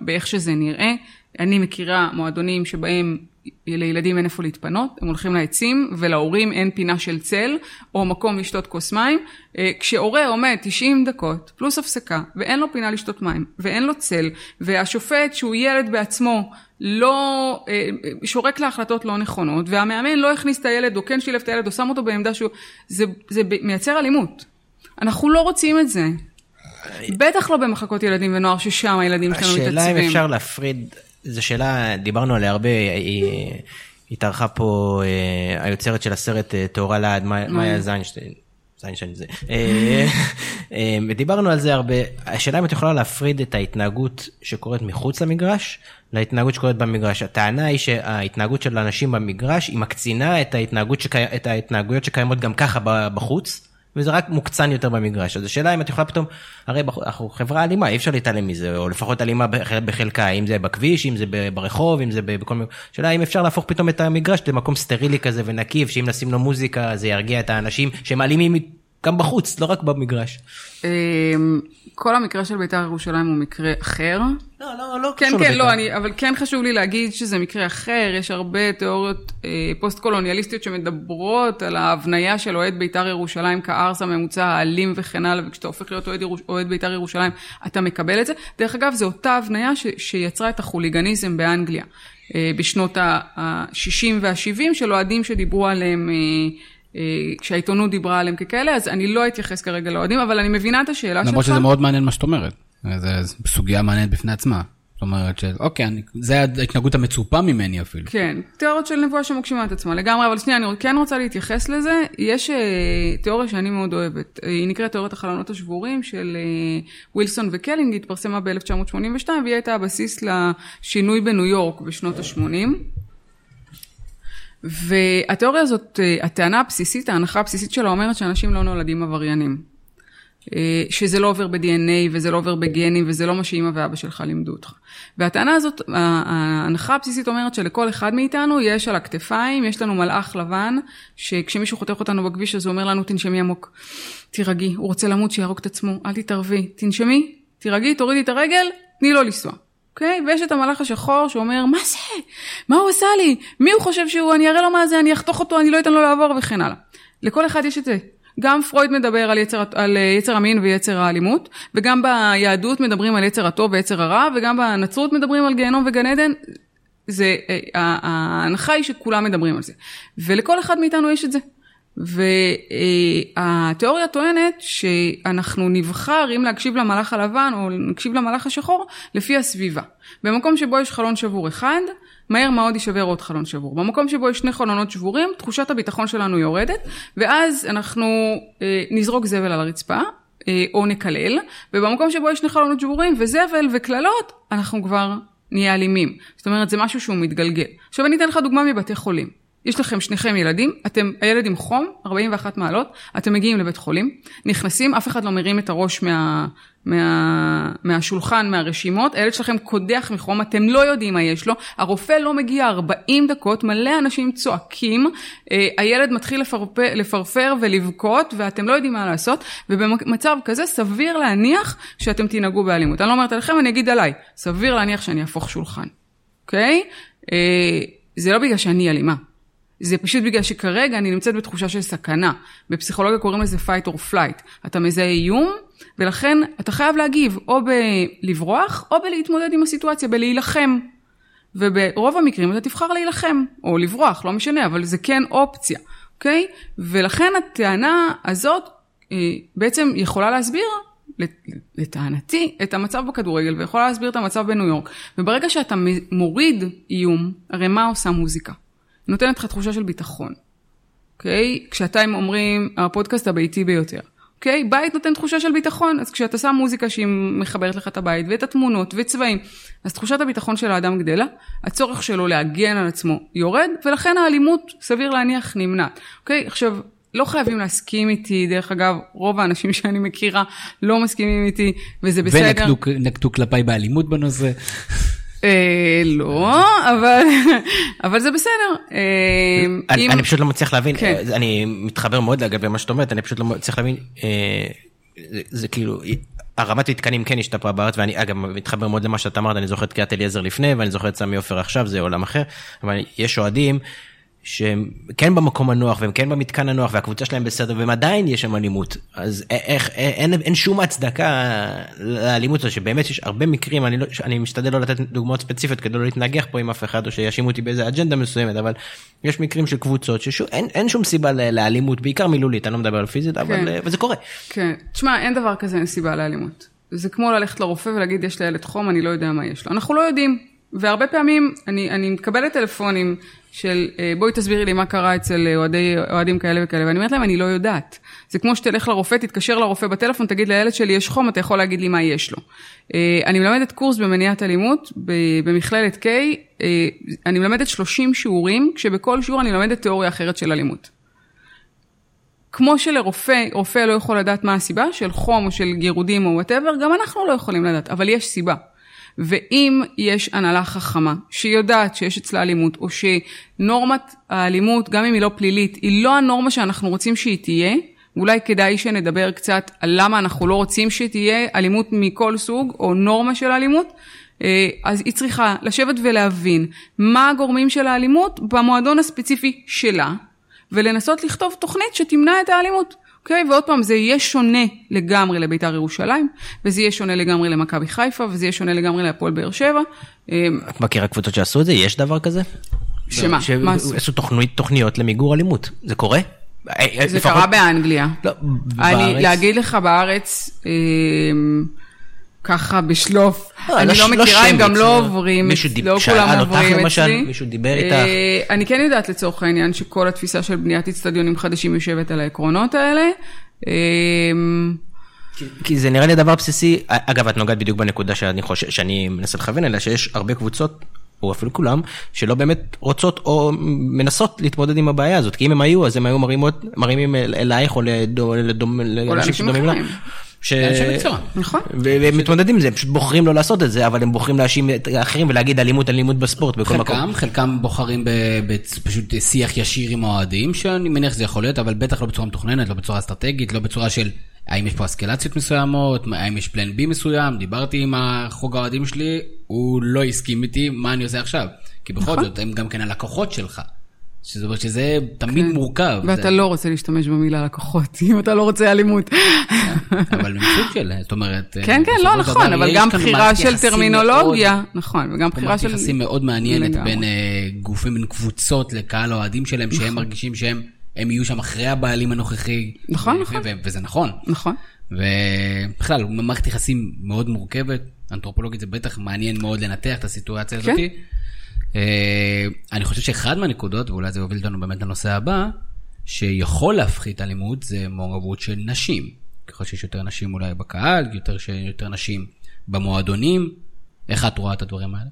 באיך שזה נראה. אני מכירה מועדונים שבהם לילדים אין איפה להתפנות, הם הולכים לעצים, ולהורים אין פינה של צל, או מקום לשתות כוס מים. אה, כשהורה עומד 90 דקות, פלוס הפסקה, ואין לו פינה לשתות מים, ואין לו צל, והשופט, שהוא ילד בעצמו, לא, אה, שורק להחלטות לא נכונות, והמאמן לא הכניס את הילד, או כן שילב את הילד, או שם אותו בעמדה שהוא... זה, זה מייצר אלימות. אנחנו לא רוצים את זה. בטח לא במחלקות ילדים ונוער, ששם הילדים שלנו מתעצבים. השאלה אם אפשר להפריד זו שאלה, דיברנו עליה הרבה, היא התארחה פה אה, היוצרת של הסרט אה, תאורה לעד, מאיה זיינשטיין. זיינשטיין זה. אה, דיברנו על זה הרבה, השאלה אם את יכולה להפריד את ההתנהגות שקורית מחוץ למגרש להתנהגות שקורית במגרש. הטענה היא שההתנהגות של אנשים במגרש היא מקצינה את, ההתנהגות שקי... את ההתנהגויות שקיימות גם ככה בחוץ. וזה רק מוקצן יותר במגרש. אז השאלה אם את יכולה פתאום, הרי אנחנו חברה אלימה, אי אפשר להתעלם מזה, או לפחות אלימה בחלקה, אם זה בכביש, אם זה ברחוב, אם זה בכל מיני... השאלה אם אפשר להפוך פתאום את המגרש למקום סטרילי כזה ונקי, שאם נשים לו מוזיקה זה ירגיע את האנשים שהם אלימים גם בחוץ, לא רק במגרש. אמ, כל המקרה של בית"ר ירושלים הוא מקרה אחר. לא, לא, לא כן, קשור כן, לבית"ר. לא, אני, אבל כן חשוב לי להגיד שזה מקרה אחר, יש הרבה תיאוריות אה, פוסט-קולוניאליסטיות שמדברות על ההבניה של אוהד בית"ר ירושלים כארס הממוצע האלים וכן הלאה, וכשאתה הופך להיות אוהד, ירוש, אוהד בית"ר ירושלים, אתה מקבל את זה. דרך אגב, זו אותה הבניה ש, שיצרה את החוליגניזם באנגליה, אה, בשנות ה-60 וה-70, של אוהדים שדיברו עליהם... אה, כשהעיתונות דיברה עליהם ככאלה, אז אני לא אתייחס כרגע לאוהדים, אבל אני מבינה את השאלה שלך. למרות שזה מאוד מעניין מה שאת אומרת. זו סוגיה מעניינת בפני עצמה. זאת אומרת שאוקיי, אני- זה ההתנהגות המצופה ממני אפילו. כן, תיאוריות של נבואה שמגשימה את עצמה לגמרי, אבל שנייה, אני כן רוצה להתייחס לזה. יש אה, תיאוריה שאני מאוד אוהבת, אה, היא נקראת תיאוריית החלונות השבורים של אה, ווילסון וקלינג, היא התפרסמה ב-1982, והיא הייתה הבסיס לשינוי בניו יורק בשנות ה-80. והתיאוריה הזאת, אה, הטענה הבסיסית, ההנחה הבסיסית שלה אומרת שאנשים לא נולדים עבריינים. אה, שזה לא עובר ב-DNA וזה לא עובר בגנים וזה לא מה שאימא ואבא שלך לימדו אותך. והטענה הזאת, ההנחה הבסיסית אומרת שלכל אחד מאיתנו יש על הכתפיים, יש לנו מלאך לבן, שכשמישהו חותך אותנו בכביש אז הוא אומר לנו תנשמי עמוק, תירגעי, הוא רוצה למות שיהרוג את עצמו, אל תתערבי, תנשמי, תירגעי, תורידי את הרגל, תני לו לנסוע. אוקיי? ויש את המלאך השחור שאומר, מה זה? מה הוא עשה לי? מי הוא חושב שהוא? אני אראה לו מה זה, אני אחתוך אותו, אני לא אתן לו לעבור וכן הלאה. לכל אחד יש את זה. גם פרויד מדבר על יצר, על אה, יצר המין ויצר האלימות, וגם ביהדות מדברים על יצר הטוב ויצר הרע, וגם בנצרות מדברים על גיהנום וגן עדן. זה, אה, ההנחה היא שכולם מדברים על זה. ולכל אחד מאיתנו יש את זה. והתיאוריה טוענת שאנחנו נבחר אם להקשיב למלאך הלבן או נקשיב למלאך השחור לפי הסביבה. במקום שבו יש חלון שבור אחד, מהר מאוד יישבר עוד חלון שבור. במקום שבו יש שני חלונות שבורים, תחושת הביטחון שלנו יורדת, ואז אנחנו אה, נזרוק זבל על הרצפה, אה, או נקלל, ובמקום שבו יש שני חלונות שבורים וזבל וקללות, אנחנו כבר נהיה אלימים. זאת אומרת, זה משהו שהוא מתגלגל. עכשיו אני אתן לך דוגמה מבתי חולים. יש לכם שניכם ילדים, אתם, הילד עם חום, 41 מעלות, אתם מגיעים לבית חולים, נכנסים, אף אחד לא מרים את הראש מה, מה, מהשולחן, מהרשימות, הילד שלכם קודח מחום, אתם לא יודעים מה יש לו, הרופא לא מגיע 40 דקות, מלא אנשים צועקים, אה, הילד מתחיל לפרפר, לפרפר ולבכות, ואתם לא יודעים מה לעשות, ובמצב כזה סביר להניח שאתם תנהגו באלימות. אני לא אומרת עליכם, אני אגיד עליי, סביר להניח שאני אהפוך שולחן, אוקיי? אה, זה לא בגלל שאני אלימה. זה פשוט בגלל שכרגע אני נמצאת בתחושה של סכנה. בפסיכולוגיה קוראים לזה fight or flight. אתה מזהה איום, ולכן אתה חייב להגיב או בלברוח, או בלהתמודד עם הסיטואציה, בלהילחם. וברוב המקרים אתה תבחר להילחם, או לברוח, לא משנה, אבל זה כן אופציה, אוקיי? ולכן הטענה הזאת אה, בעצם יכולה להסביר לטענתי, את המצב בכדורגל ויכולה להסביר את המצב בניו יורק. וברגע שאתה מוריד איום, הרי מה עושה מוזיקה? נותנת לך תחושה של ביטחון, אוקיי? כשאתם אומרים, הפודקאסט הביתי ביותר, אוקיי? בית נותן תחושה של ביטחון, אז כשאתה שם מוזיקה שהיא מחברת לך את הבית ואת התמונות וצבעים, אז תחושת הביטחון של האדם גדלה, הצורך שלו להגן על עצמו יורד, ולכן האלימות, סביר להניח, נמנעת, אוקיי? עכשיו, לא חייבים להסכים איתי, דרך אגב, רוב האנשים שאני מכירה לא מסכימים איתי, וזה בסדר. ונקטו כלפיי באלימות בנושא. אה, לא, אבל, אבל זה בסדר. אה, אני, אם- אני פשוט לא מצליח להבין, כן. אה, אני מתחבר מאוד לגבי מה שאת אומרת, אני פשוט לא מצליח להבין, זה, זה כאילו, הרמת מתקנים כן השתפרה בארץ, ואני אגב מתחבר מאוד למה שאתה אמרת, אני זוכר את קריית אליעזר לפני, ואני זוכר את סמי עופר עכשיו, זה עולם אחר, אבל יש אוהדים. שהם כן במקום הנוח והם כן במתקן הנוח והקבוצה שלהם בסדר והם עדיין יש שם אלימות אז איך אין, אין שום הצדקה לאלימות הזאת שבאמת יש הרבה מקרים אני, לא, אני משתדל לא לתת דוגמאות ספציפיות כדי לא להתנגח פה עם אף אחד או שיאשימו אותי באיזה אג'נדה מסוימת אבל יש מקרים של קבוצות שאין אין שום סיבה לאלימות בעיקר מילולית אני לא מדבר על פיזית אבל אה, וזה קורה. כן, תשמע, אין דבר כזה, אין סיבה לאלימות. זה כמו ללכת לרופא ולהגיד, יש לילד חום, אני לא יודע מה יש לו. אנחנו לא יודעים. והרבה פעמים אני, אני מקבלת טלפונים של אה, בואי תסבירי לי מה קרה אצל אה, אוהדי, אוהדים כאלה וכאלה, ואני אומרת להם, אני לא יודעת. זה כמו שתלך לרופא, תתקשר לרופא בטלפון, תגיד לילד שלי יש חום, אתה יכול להגיד לי מה יש לו. אה, אני מלמדת קורס במניעת אלימות במכללת K, אני מלמדת 30 שיעורים, כשבכל שיעור אני מלמדת תיאוריה אחרת של אלימות. כמו שלרופא, רופא לא יכול לדעת מה הסיבה של חום או של גירודים או whatever, גם אנחנו לא יכולים לדעת, אבל יש סיבה. ואם יש הנהלה חכמה שיודעת שיש אצלה אלימות, או שנורמת האלימות, גם אם היא לא פלילית, היא לא הנורמה שאנחנו רוצים שהיא תהיה, אולי כדאי שנדבר קצת על למה אנחנו לא רוצים שתהיה אלימות מכל סוג, או נורמה של אלימות. אה, אז היא צריכה לשבת ולהבין מה הגורמים של האלימות במועדון הספציפי שלה, ולנסות לכתוב תוכנית שתמנע את האלימות. אוקיי? ועוד פעם, זה יהיה שונה לגמרי לבית"ר ירושלים, וזה יהיה שונה לגמרי למכבי חיפה, וזה יהיה שונה לגמרי להפועל באר שבע. אה, את מכירה קבוצות שעשו את זה? יש דבר כזה? שמה? מה עשו? שעשו תוכנית- תוכניות למיגור אלימות. זה קורה? אה, זה לפחות- קרה באנגליה. לא, אני, בארץ? להגיד לך בארץ, אה, ככה בשלוף, לא, אני לא לא לא מכירה, הם גם לא עוברים, לא כולם עוברים? אצלי. מישהו דיבר אה, איתך? אני כן יודעת לצורך העניין שכל התפיסה של בניית אצטדיונים חדשים יושבת על העקרונות האלה. אה, כי זה נראה לי דבר בסיסי, אגב את נוגעת בדיוק בנקודה שאני חושב, שאני מנסה לכוון אליה, שיש הרבה קבוצות, או אפילו כולם, שלא באמת רוצות או מנסות להתמודד עם הבעיה הזאת, כי אם הם היו, אז הם היו מרימות, מרימים אל- אלייך או לאנשים שדומים לה. ש- מקצוע. נכון. והם מתמודדים עם זה, הם פשוט בוחרים לא לעשות את זה, אבל הם בוחרים להאשים את האחרים ולהגיד אלימות אלימות בספורט בכל מקום. חלקם, חלקם בוחרים ב- ב- פשוט שיח ישיר עם האוהדים, שאני מניח שזה יכול להיות, אבל בטח לא בצורה מתוכננת, לא בצורה אסטרטגית, לא בצורה של האם יש פה אסקלציות מסוימות, האם יש פלן בי מסוים, דיברתי עם החוג האוהדים שלי, הוא לא הסכים איתי, מה אני עושה עכשיו? כי בכל נכון. זאת, הם גם כן הלקוחות שלך. זאת אומרת שזה תמיד כן. מורכב. ואתה זה- לא רוצה להשתמש במילה לקוחות, אם אתה לא רוצה אלימות. אבל הם סוג של, זאת אומרת... כן, כן, לא נכון, דבר אבל גם בחירה של טרמינולוגיה, מאוד- נכון, וגם בחירה של... יחסים מאוד מעניינת לגמרי. בין אה, גופים, בין קבוצות לקהל האוהדים שלהם, שהם מרגישים שהם הם יהיו שם אחרי הבעלים הנוכחי. נכון, ו- נכון. ו- וזה נכון. נכון. ובכלל, מערכת יחסים מאוד מורכבת, אנתרופולוגית זה בטח מעניין מאוד לנתח את הסיטואציה כן. הזאת. אה, אני חושב שאחד מהנקודות, ואולי זה יוביל אותנו באמת לנושא הבא, שיכול להפחית אלימות זה מעורבות של נשים. ככל שיש יותר נשים אולי בקהל, יותר, ש- יותר נשים במועדונים. איך את רואה את הדברים האלה?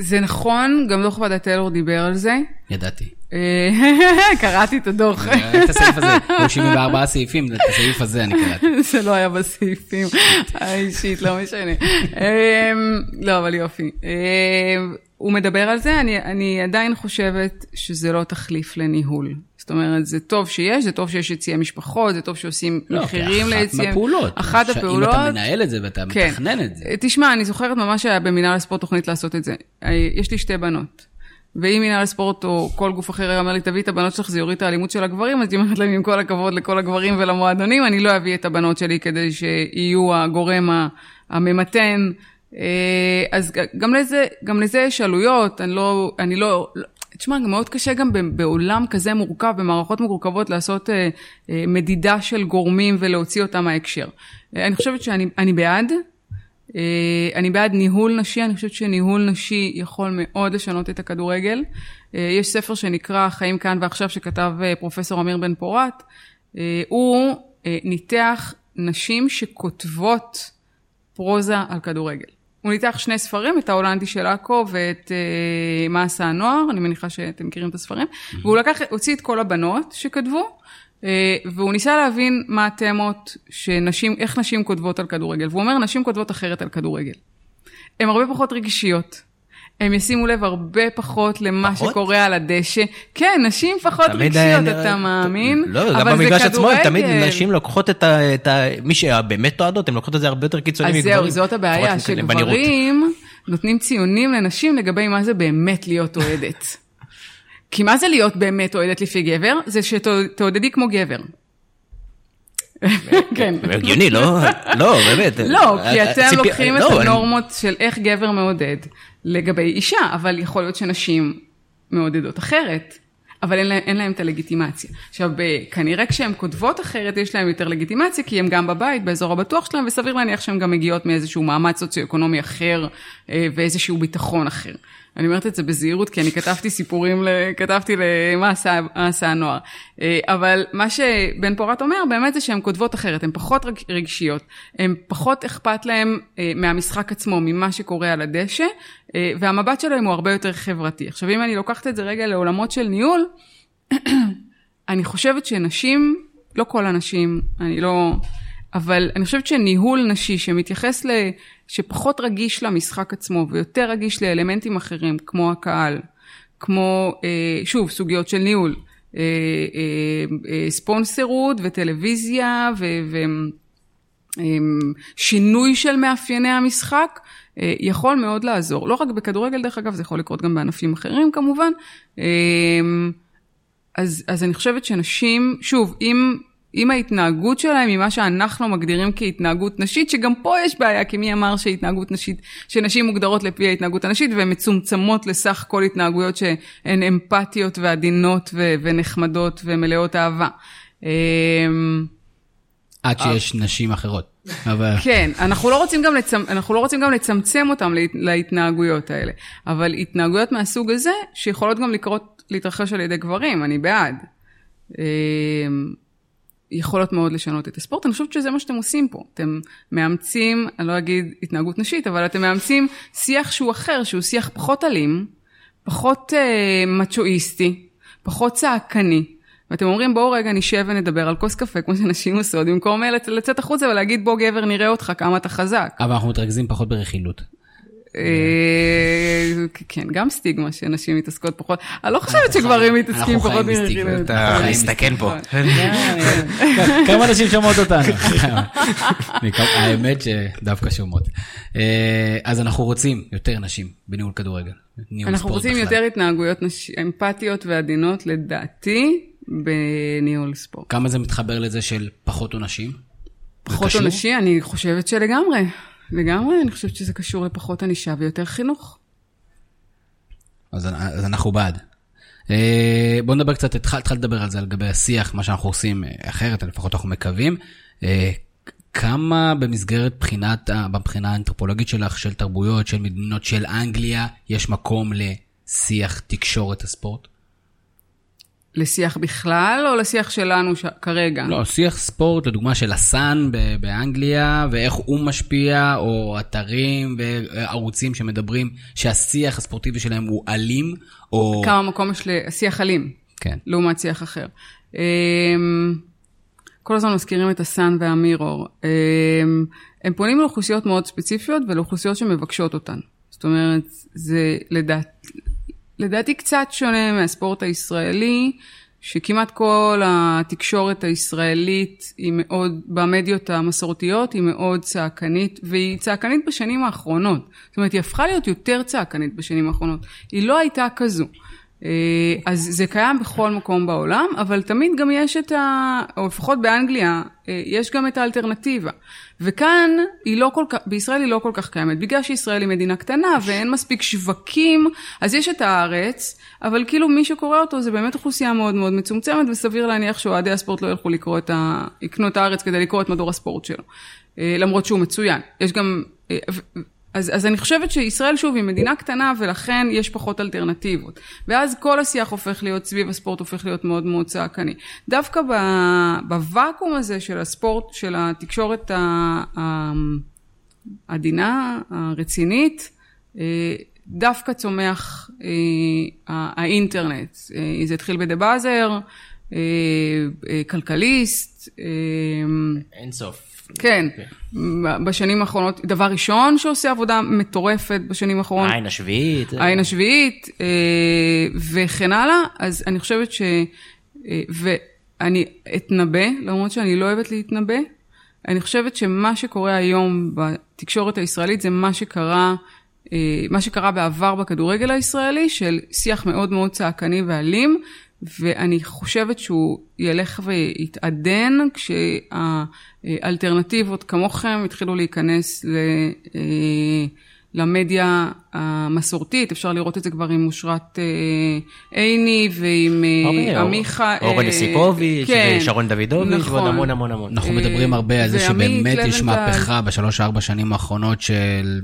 זה נכון, גם דוח ועדת טיילור דיבר על זה. ידעתי. אה, קראתי את הדוח. את הסעיף הזה, היו 74 סעיפים, את הסעיף הזה אני קראתי. זה לא היה בסעיפים האישית, לא משנה. אמ, לא, אבל יופי. אמ, הוא מדבר על זה, אני, אני עדיין חושבת שזה לא תחליף לניהול. זאת אומרת, זה טוב שיש, זה טוב שיש יציאי משפחות, זה טוב שעושים לא, מחירים אחת ליציאי... מהפעולות. אחת הפעולות. אם אתה מנהל את זה ואתה כן. מתכנן את זה. תשמע, אני זוכרת ממש שהיה במינהל הספורט תוכנית לעשות את זה. אה, יש לי שתי בנות. ואם מינהל הספורט או כל גוף אחר היה אומר לי, תביא את הבנות שלך, זה יוריד את האלימות של הגברים, אז היא אומרת להם, עם כל הכבוד לכל הגברים ולמועדונים, אני לא אביא את הבנות שלי כדי שיהיו הגורם הממתן. אה, אז גם לזה, גם לזה יש עלויות, אני לא, אני לא, תשמע, גם מאוד קשה גם בעולם כזה מורכב, במערכות מורכבות, לעשות אה, אה, מדידה של גורמים ולהוציא אותם מההקשר. אני חושבת שאני אני בעד, אני בעד ניהול נשי, אני חושבת שניהול נשי יכול מאוד לשנות את הכדורגל. אה, יש ספר שנקרא חיים כאן ועכשיו שכתב אה, פרופסור אמיר בן פורת. אה, הוא אה, ניתח נשים שכותבות פרוזה על כדורגל. הוא ניתח שני ספרים, את ההולנדי של עכו ואת אה, מה עשה הנוער, אני מניחה שאתם מכירים את הספרים, והוא לקח, הוציא את כל הבנות שכתבו, אה, והוא ניסה להבין מה התמות שנשים, איך נשים כותבות על כדורגל. והוא אומר, נשים כותבות אחרת על כדורגל. הן הרבה פחות רגישיות. הם ישימו לב הרבה פחות למה פחות? שקורה על הדשא. כן, נשים פחות רגשיות, אה, אתה אה, מאמין? לא, גם אבל זה במגרש עצמו, הם תמיד. נשים לוקחות את ה... את ה- מי שבאמת אוהדות, הן לוקחות את זה הרבה יותר קיצוני אז מגברים. זהו, זאת הבעיה. שגברים נותנים ציונים לנשים לגבי מה זה באמת להיות אוהדת. כי מה זה להיות באמת אוהדת לפי גבר? זה שתעודדי כמו גבר. כן. הגיוני, לא? לא, באמת. לא, כי אתם הציפי- לוקחים את לא, הנורמות של איך גבר מעודד לגבי אישה, אבל יכול להיות שנשים מעודדות אחרת. אבל אין אין להם את הלגיטימציה. עכשיו, כנראה כשהן כותבות אחרת, יש להן יותר לגיטימציה, כי הן גם בבית, באזור הבטוח שלהן, וסביר להניח שהן גם מגיעות מאיזשהו מעמד סוציו-אקונומי אחר, אה, ואיזשהו ביטחון אחר. אני אומרת את זה בזהירות, כי אני כתבתי סיפורים. כתבתי למה עשה, הנוער. אה, אבל מה שבן פורת אומר, באמת זה שהן כותבות אחרת, הן פחות רג- רגשיות, הן פחות אכפת להן אה, מהמשחק עצמו, ממה שקורה על הדשא, אה, והמבט שלהם הוא הרבה יותר חברתי. עכשיו, אם אני לוקחת את זה רגע לעולמות של ניהול, אני חושבת שנשים, לא כל הנשים, אני לא... אבל אני חושבת שניהול נשי שמתייחס ל... שפחות רגיש למשחק עצמו ויותר רגיש לאלמנטים אחרים, כמו הקהל, כמו, אה, שוב, סוגיות של ניהול, אה, אה, ספונסרות וטלוויזיה ושינוי של מאפייני המשחק. יכול מאוד לעזור. לא רק בכדורגל, דרך אגב, זה יכול לקרות גם בענפים אחרים כמובן. אז, אז אני חושבת שנשים, שוב, אם אם ההתנהגות שלהם היא מה שאנחנו מגדירים כהתנהגות נשית, שגם פה יש בעיה, כי מי אמר שהתנהגות נשית, שנשים מוגדרות לפי ההתנהגות הנשית והן מצומצמות לסך כל התנהגויות שהן אמפתיות ועדינות ו- ונחמדות ומלאות אהבה. אמ, עד שיש נשים אחרות. אבל... כן, אנחנו לא, רוצים גם לצמ... אנחנו לא רוצים גם לצמצם אותם להתנהגויות האלה, אבל התנהגויות מהסוג הזה, שיכולות גם לקרות, להתרחש על ידי גברים, אני בעד. יכולות מאוד לשנות את הספורט. אני חושבת שזה מה שאתם עושים פה. אתם מאמצים, אני לא אגיד התנהגות נשית, אבל אתם מאמצים שיח שהוא אחר, שהוא שיח פחות אלים, פחות אה, מצ'ואיסטי, פחות צעקני. ואתם אומרים בואו רגע נשב ונדבר על כוס קפה כמו שנשים עושות, במקום לצאת החוצה ולהגיד בוא גבר נראה אותך כמה אתה חזק. אבל אנחנו מתרכזים פחות ברכילות. אה, כן, גם סטיגמה שנשים מתעסקות פחות. אני לא חושבת שגברים מתעסקים פחות מרכילות. אתה מסתכן פה. כמה נשים שומעות אותנו? האמת שדווקא שומעות. אה, אז אנחנו רוצים יותר נשים בניהול כדורגל. אנחנו רוצים יותר התנהגויות אמפתיות ועדינות, לדעתי, בניהול ספורט. כמה זה מתחבר לזה של פחות עונשים? פחות עונשים, אני חושבת שלגמרי. לגמרי, אני חושבת שזה קשור לפחות ענישה ויותר חינוך. אז, אז אנחנו בעד. אה, בוא נדבר קצת, התחלת לדבר על זה, לגבי השיח, מה שאנחנו עושים אה, אחרת, לפחות אנחנו מקווים. אה, כמה במסגרת בחינת, בבחינה האנתרופולוגית שלך, של תרבויות, של מדינות של אנגליה, יש מקום לשיח תקשורת הספורט? לשיח בכלל, או לשיח שלנו ש... כרגע? לא, שיח ספורט, לדוגמה של הסאן באנגליה, ואיך הוא משפיע, או אתרים וערוצים שמדברים שהשיח הספורטיבי שלהם הוא אלים, או... כמה מקום יש לשיח אלים. כן. לעומת שיח אחר. אמ, כל הזמן מזכירים את הסאן והמירור. אמ, הם פונים לאוכלוסיות מאוד ספציפיות ולאוכלוסיות שמבקשות אותן. זאת אומרת, זה לדעת, לדעתי קצת שונה מהספורט הישראלי, שכמעט כל התקשורת הישראלית היא מאוד, במדיות המסורתיות היא מאוד צעקנית, והיא צעקנית בשנים האחרונות. זאת אומרת, היא הפכה להיות יותר צעקנית בשנים האחרונות. היא לא הייתה כזו. אה, אז זה קיים בכל מקום בעולם, אבל תמיד גם יש את ה... או לפחות באנגליה, אה, יש גם את האלטרנטיבה. וכאן, היא לא כל כך, בישראל היא לא כל כך קיימת, בגלל שישראל היא מדינה קטנה ואין מספיק שווקים, אז יש את הארץ, אבל כאילו מי שקורא אותו זה באמת אוכלוסייה מאוד מאוד מצומצמת, וסביר להניח שאוהדי הספורט לא ילכו לקרוא את ה... יקנו את הארץ כדי לקרוא את מדור הספורט שלו. אה, למרות שהוא מצוין. יש גם... אז, אז אני חושבת שישראל שוב היא מדינה קטנה ולכן יש פחות אלטרנטיבות. ואז כל השיח הופך להיות סביב הספורט הופך להיות מאוד מאוד צעקני. דווקא בוואקום הזה של הספורט, של התקשורת העדינה, הרצינית, אה, דווקא צומח אה, האינטרנט. אה, זה התחיל בדה באזר, כלכליסט. אין סוף. כן, כן, בשנים האחרונות, דבר ראשון שעושה עבודה מטורפת בשנים האחרונות. העין השביעית. העין השביעית, אה, וכן הלאה, אז אני חושבת ש... אה, ואני אתנבא, למרות שאני לא אוהבת להתנבא, אני חושבת שמה שקורה היום בתקשורת הישראלית זה מה שקרה, אה, מה שקרה בעבר בכדורגל הישראלי, של שיח מאוד מאוד צעקני ואלים, ואני חושבת שהוא ילך ויתעדן כשהאלטרנטיבות כמוכם התחילו להיכנס ל... אה, למדיה המסורתית, אפשר לראות את זה כבר עם אושרת אה, עיני ועם אה, עמיחה. אורן יסיפוביץ' כן, ושרון דוידוביץ' נכון. ועוד המון המון המון. אנחנו מדברים הרבה על זה שבאמת יש מהפכה בשלוש-ארבע שנים האחרונות של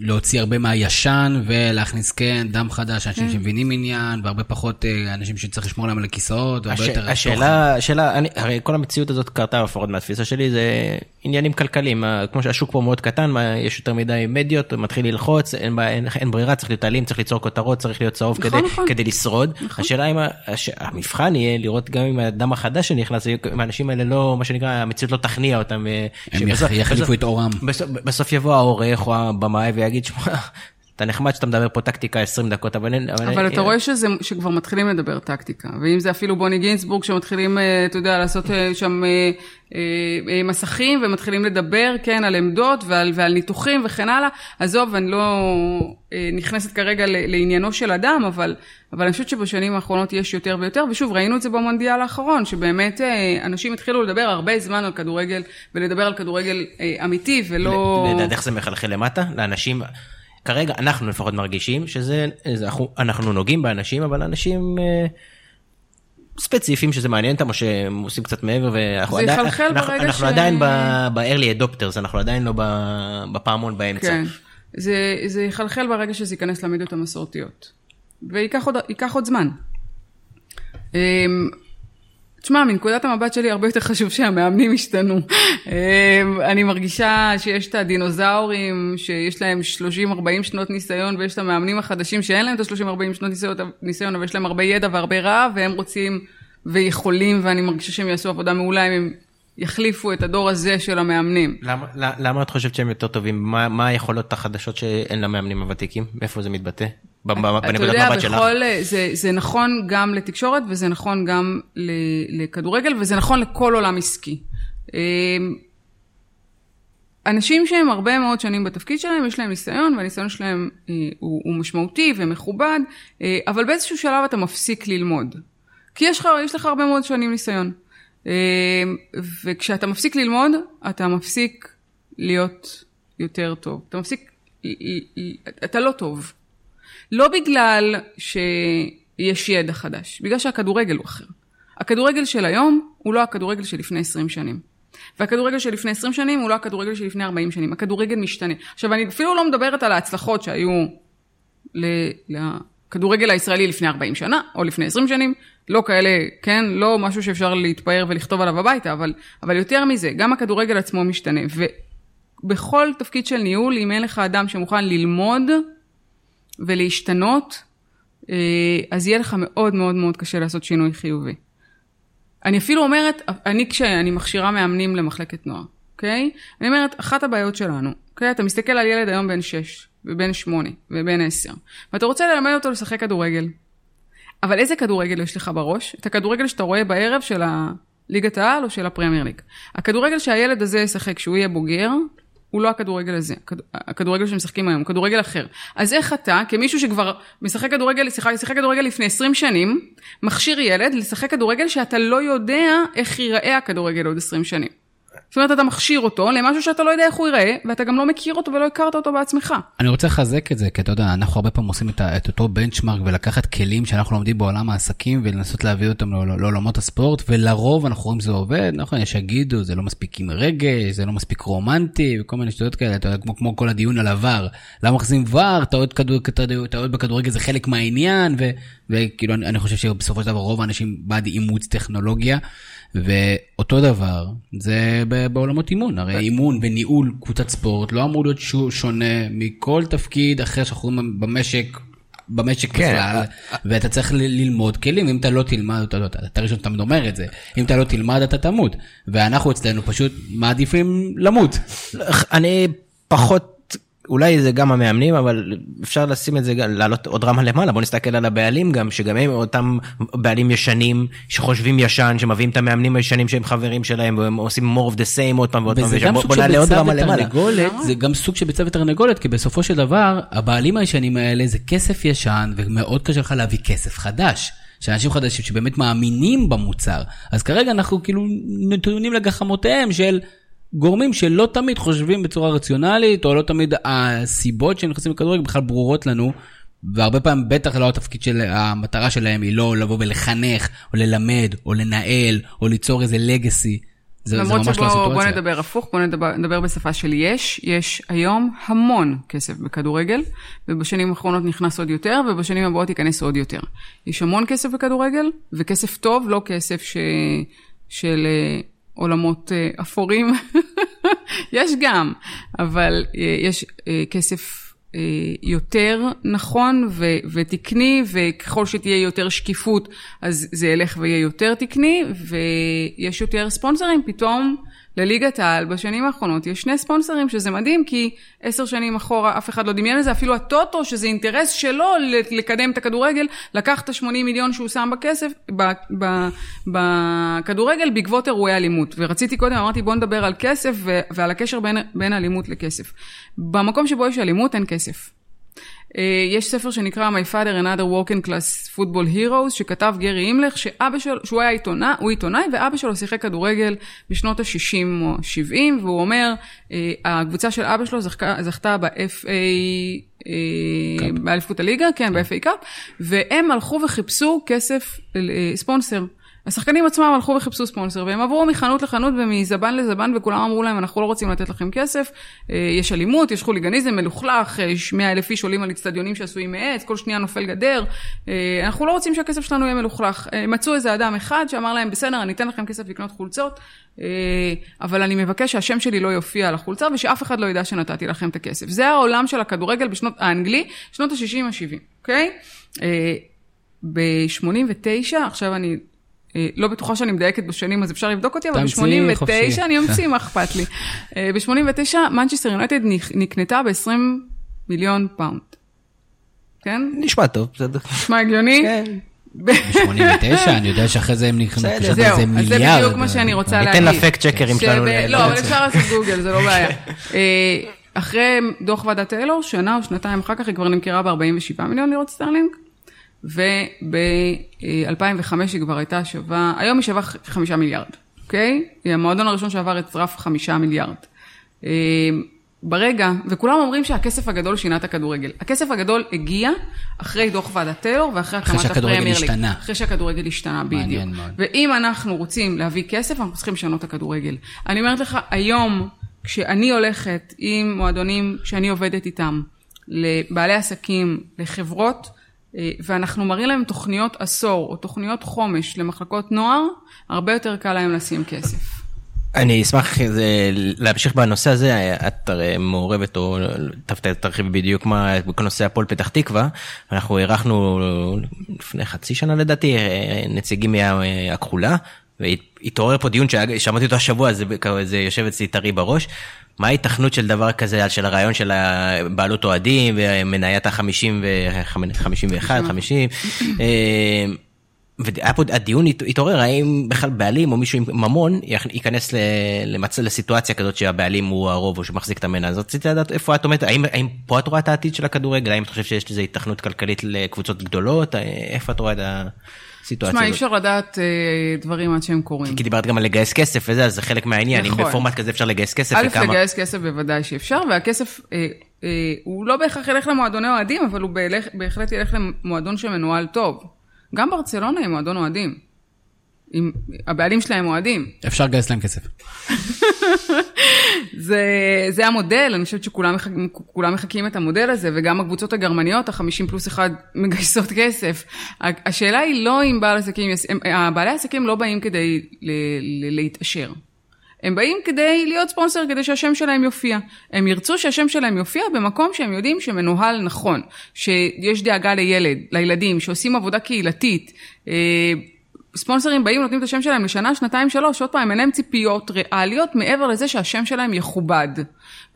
להוציא הרבה מהישן ולהכניס כן דם חדש, אנשים כן. שמבינים עניין, והרבה פחות אה, אנשים שצריך לשמור להם על הכיסאות, הש... השאלה, השאלה, אני, הרי כל המציאות הזאת קרתה לפחות מהתפיסה שלי, זה עניינים כלכליים, כמו שהשוק פה מאוד קטן, מה, יש יותר מדי מדיות, מתחיל ללחוץ, אין, אין, אין ברירה, צריך להיות אלים, צריך ליצור כותרות, צריך להיות צהוב נכון, כדי, נכון. כדי לשרוד. נכון. השאלה אם הש... המבחן יהיה לראות גם עם הדם החדש שנכנס, אם האנשים האלה לא, מה שנקרא, המציאות לא תכניע אותם. אה, הם שבסוף, יחליפו בסוף, את אורם. בסוף, בסוף יבוא העורך או הבמאי ויגיד, שמע, אתה נחמד שאתה מדבר פה טקטיקה 20 דקות, אבל... אבל, אבל אתה רואה שזה, שכבר מתחילים לדבר טקטיקה, ואם זה אפילו בוני גינסבורג שמתחילים, אה, אתה יודע, לעשות אה, שם אה, מסכים ומתחילים לדבר, כן, על עמדות ועל, ועל ניתוחים וכן הלאה, עזוב, אני לא נכנסת כרגע לעניינו של אדם, אבל, אבל אני חושבת שבשנים האחרונות יש יותר ויותר, ושוב, ראינו את זה במונדיאל האחרון, שבאמת אנשים התחילו לדבר הרבה זמן על כדורגל, ולדבר על כדורגל אמיתי, ולא... לדעת איך זה מחלחל למטה? לאנשים... כרגע אנחנו לפחות מרגישים שזה, אנחנו, אנחנו נוגעים באנשים, אבל אנשים אה, ספציפיים שזה מעניין אותם או שהם עושים קצת מעבר. ואנחנו זה עדיין, יחלחל אנחנו, ברגע אנחנו ש... עדיין ב-early adopters, אנחנו עדיין לא בפעמון באמצע. כן, זה, זה יחלחל ברגע שזה ייכנס למידות המסורתיות. וייקח עוד, עוד זמן. תשמע, מנקודת המבט שלי הרבה יותר חשוב שהמאמנים ישתנו. אמ, אני מרגישה שיש את הדינוזאורים שיש להם 30-40 שנות ניסיון ויש את המאמנים החדשים שאין להם את ה-30-40 שנות ניסיון, אבל יש להם הרבה ידע והרבה רעב והם רוצים ויכולים ואני מרגישה שהם יעשו עבודה מעולה אם הם יחליפו את הדור הזה של המאמנים. למה, למה את חושבת שהם יותר טובים? מה, מה היכולות החדשות שאין למאמנים הוותיקים? איפה זה מתבטא? אתה יודע, זה, זה נכון גם לתקשורת וזה נכון גם לכדורגל וזה נכון לכל עולם עסקי. אמ, אנשים שהם הרבה מאוד שנים בתפקיד שלהם, יש להם ניסיון, והניסיון שלהם אה, הוא, הוא משמעותי ומכובד, אה, אבל באיזשהו שלב אתה מפסיק ללמוד. כי יש לך, יש לך הרבה מאוד שנים ניסיון. אמ, וכשאתה מפסיק ללמוד, אתה מפסיק להיות יותר טוב. אתה מפסיק, אתה לא טוב. לא בגלל שיש ידע חדש, בגלל שהכדורגל הוא אחר. הכדורגל של היום הוא לא הכדורגל של לפני 20 שנים. והכדורגל של לפני 20 שנים הוא לא הכדורגל של לפני 40 שנים. הכדורגל משתנה. עכשיו, אני אפילו לא מדברת על ההצלחות שהיו לכדורגל הישראלי לפני 40 שנה, או לפני 20 שנים. לא כאלה, כן? לא משהו שאפשר להתפאר ולכתוב עליו הביתה, אבל, אבל יותר מזה, גם הכדורגל עצמו משתנה. ובכל תפקיד של ניהול, אם אין לך אדם שמוכן ללמוד, ולהשתנות, אה, אז יהיה לך מאוד מאוד מאוד קשה לעשות שינוי חיובי. אני אפילו אומרת, אני כשאני מכשירה מאמנים למחלקת נוער, אוקיי? אני אומרת, אחת הבעיות שלנו, אוקיי? אתה מסתכל על ילד היום בן 6, ובן 8, ובן 10, ואתה רוצה ללמד אותו לשחק כדורגל. אבל איזה כדורגל יש לך בראש? את הכדורגל שאתה רואה בערב של הליגת העל או של הפרמייר ליג. הכדורגל שהילד הזה ישחק כשהוא יהיה בוגר, הוא לא הכדורגל הזה, הכדורגל שמשחקים היום, כדורגל אחר. אז איך אתה, כמישהו שכבר משחק כדורגל, שיחק, שיחק כדורגל לפני 20 שנים, מכשיר ילד לשחק כדורגל שאתה לא יודע איך ייראה הכדורגל עוד 20 שנים. זאת אומרת, אתה מכשיר אותו למשהו שאתה לא יודע איך הוא ייראה, ואתה גם לא מכיר אותו ולא הכרת אותו בעצמך. אני רוצה לחזק את זה, כי אתה יודע, אנחנו הרבה פעמים עושים את, את אותו בנצ'מארק ולקחת כלים שאנחנו לומדים בעולם העסקים ולנסות להביא אותם לעולמות הספורט, ולרוב אנחנו רואים שזה עובד, נכון, יש שיגידו, זה לא מספיק עם רגש, זה לא מספיק רומנטי, וכל מיני שטויות כאלה, אתה יודע, כמו, כמו כל הדיון על עבר. למה מחזים ור, טעות בכדורגל זה חלק מהעניין, וכאילו, אני, אני חושב שבסופו של דבר רוב האנשים בעד אימוץ טכנולוגיה. ואותו דבר זה בעולמות אימון, הרי אימון וניהול קבוצת ספורט לא אמור להיות שונה מכל תפקיד אחר שאנחנו רואים במשק. במשק כן. בכלל, ואתה צריך ללמוד כלים, אם אתה לא תלמד, אתה, אתה, אתה ראשון תמיד אומר את זה, אם אתה לא תלמד אתה תמות, ואנחנו אצלנו פשוט מעדיפים למות. אני פחות אולי זה גם המאמנים אבל אפשר לשים את זה לעלות עוד רמה למעלה בוא נסתכל על הבעלים גם שגם הם אותם בעלים ישנים שחושבים ישן שמביאים את המאמנים הישנים שהם חברים שלהם והם עושים more of the same עוד פעם ועוד פעם בוא נעלה עוד רמה למעלה. זה גם סוג של ביצה ותרנגולת כי בסופו של דבר הבעלים הישנים האלה זה כסף ישן ומאוד קשה לך להביא כסף חדש. של אנשים חדשים שבאמת מאמינים במוצר אז כרגע אנחנו כאילו נתונים לגחמותיהם של גורמים שלא תמיד חושבים בצורה רציונלית, או לא תמיד הסיבות שהם נכנסים לכדורגל בכלל ברורות לנו, והרבה פעמים בטח לא התפקיד של, המטרה שלהם היא לא לבוא ולחנך, או ללמד, או לנהל, או ליצור איזה לגאסי. זה, זה ממש לא הסיטואציה. למרות שבוא בוא נדבר הפוך, בוא נדבר, נדבר בשפה של יש. יש היום המון כסף בכדורגל, ובשנים האחרונות נכנס עוד יותר, ובשנים הבאות ייכנס עוד יותר. יש המון כסף בכדורגל, וכסף טוב, לא כסף ש... של אה, עולמות אה, אפורים, יש גם, אבל אה, יש אה, כסף יותר נכון ו- ותקני, וככל שתהיה יותר שקיפות, אז זה ילך ויהיה יותר תקני, ויש יותר ספונסרים, פתאום לליגת העל בשנים האחרונות יש שני ספונסרים, שזה מדהים, כי עשר שנים אחורה אף אחד לא דמיין לזה, אפילו הטוטו, שזה אינטרס שלו לקדם את הכדורגל, לקח את ה-80 מיליון שהוא שם בכסף, בכדורגל בעקבות אירועי אלימות. ורציתי קודם, אמרתי בוא נדבר על כסף ועל הקשר בין, בין אלימות לכסף. במקום שבו יש אלימות אין כסף. אה, יש ספר שנקרא My Father and Other Working Class Football Heroes, שכתב גרי הימלך, שאבא שלו, שהוא היה עיתונאי, הוא עיתונאי, ואבא שלו שיחק כדורגל בשנות ה-60 או 70, והוא אומר, אה, הקבוצה של אבא שלו זכתה, זכתה ב-FA, אה, באליפות הליגה, כן, ב-FA קאפ, והם הלכו וחיפשו כסף, ספונסר. השחקנים עצמם הלכו וחיפשו ספונסר, והם עברו מחנות לחנות ומזבן לזבן, וכולם אמרו להם, אנחנו לא רוצים לתת לכם כסף, אה, יש אלימות, יש חוליגניזם מלוכלך, יש מאה אלף איש עולים על אצטדיונים שעשויים מעץ, כל שנייה נופל גדר, אה, אנחנו לא רוצים שהכסף שלנו יהיה מלוכלך. אה, מצאו איזה אדם אחד שאמר להם, בסדר, אני אתן לכם כסף לקנות חולצות, אבל אני מבקש שהשם שלי לא יופיע על החולצה, ושאף אחד לא ידע שנתתי לכם את הכסף. זה העולם של הכדורגל בשנות, האנגלי, שנות ה-60-70, אוקיי? ב-89, עכשיו אני אה, לא בטוחה שאני מדייקת בשנים, אז אפשר לבדוק אותי, אבל ב-89, אני אמציא, מה אכפת לי. אה, ב-89, מנצ'סטר יונייטד נקנתה ב-20 מיליון פאונד. כן? נשמע טוב, בסדר. נשמע הגיוני? כן. ב-89, אני יודע שאחרי זה הם נכנסו לזה מיליארד. זה בדיוק מה שאני רוצה להגיד. ניתן ל fact checkerים שלנו. לא, אבל אפשר לעשות גוגל, זה לא בעיה. אה, אחרי דוח ועדת טיילור, שנה או שנתיים אחר כך היא כבר נמכרה ב-47 מיליון לירות סטרלינג. וב-2005 היא כבר הייתה שווה, היום היא שווה חמישה מיליארד, אוקיי? היא המועדון הראשון שעבר את רף חמישה מיליארד. אה, ברגע, וכולם אומרים שהכסף הגדול שינה את הכדורגל. הכסף הגדול הגיע אחרי דוח ועדת טיילור ואחרי הקמת הפרמייר ליג. השתנה. אחרי שהכדורגל השתנה, בדיוק. ואם אנחנו רוצים להביא כסף, אנחנו צריכים לשנות את הכדורגל. אני אומרת לך, היום, כשאני הולכת עם מועדונים שאני עובדת איתם, לבעלי עסקים, לחברות, ואנחנו מראים להם תוכניות עשור או תוכניות חומש למחלקות נוער, הרבה יותר קל להם לשים כסף. אני אשמח להמשיך בנושא הזה, את הרי מעורבת או תרחיבי בדיוק מה בכל נושא הפועל פתח תקווה, אנחנו אירחנו לפני חצי שנה לדעתי נציגים מהכחולה, והתעורר פה דיון ששמעתי אותו השבוע, זה, זה יושב אצלי טרי בראש, מה ההיתכנות של דבר כזה, של הרעיון של בעלות אוהדים ומניית ה-50 ו-51, 50. והיה פה הדיון התעורר האם בכלל בעלים או מישהו עם ממון ייכנס למצל לסיטואציה כזאת שהבעלים הוא הרוב או שמחזיק את המנה אז רציתי לדעת איפה את עומדת. האם, האם פה את רואה את העתיד של הכדורגל? האם את חושבת שיש לזה היתכנות כלכלית לקבוצות גדולות? איפה את רואה את ה... הסיטואציה הזאת. תשמע, אי אפשר לדעת אה, דברים עד שהם קורים. כי דיברת גם על לגייס כסף וזה, אז זה חלק מהעניין. נכון. אם בפורמט כזה אפשר לגייס כסף, א', וכמה... לגייס כסף בוודאי שאפשר, והכסף, אה, אה, הוא לא בהכרח ילך למועדוני אוהדים, אבל הוא בהחלט ילך למועדון שמנוהל טוב. גם ברצלונה היא מועדון אוהדים. עם, הבעלים שלהם אוהדים. אפשר לגייס להם כסף. זה, זה המודל, אני חושבת שכולם מחכ, מחכים את המודל הזה, וגם הקבוצות הגרמניות, החמישים פלוס אחד, מגייסות כסף. השאלה היא לא אם בעל עסקים, בעלי העסקים לא באים כדי ל, ל, להתעשר. הם באים כדי להיות ספונסר, כדי שהשם שלהם יופיע. הם ירצו שהשם שלהם יופיע במקום שהם יודעים שמנוהל נכון, שיש דאגה לילד, לילדים, שעושים עבודה קהילתית. ספונסרים באים, נותנים את השם שלהם לשנה, שנתיים, שלוש, עוד פעם, אין להם ציפיות ריאליות מעבר לזה שהשם שלהם יכובד.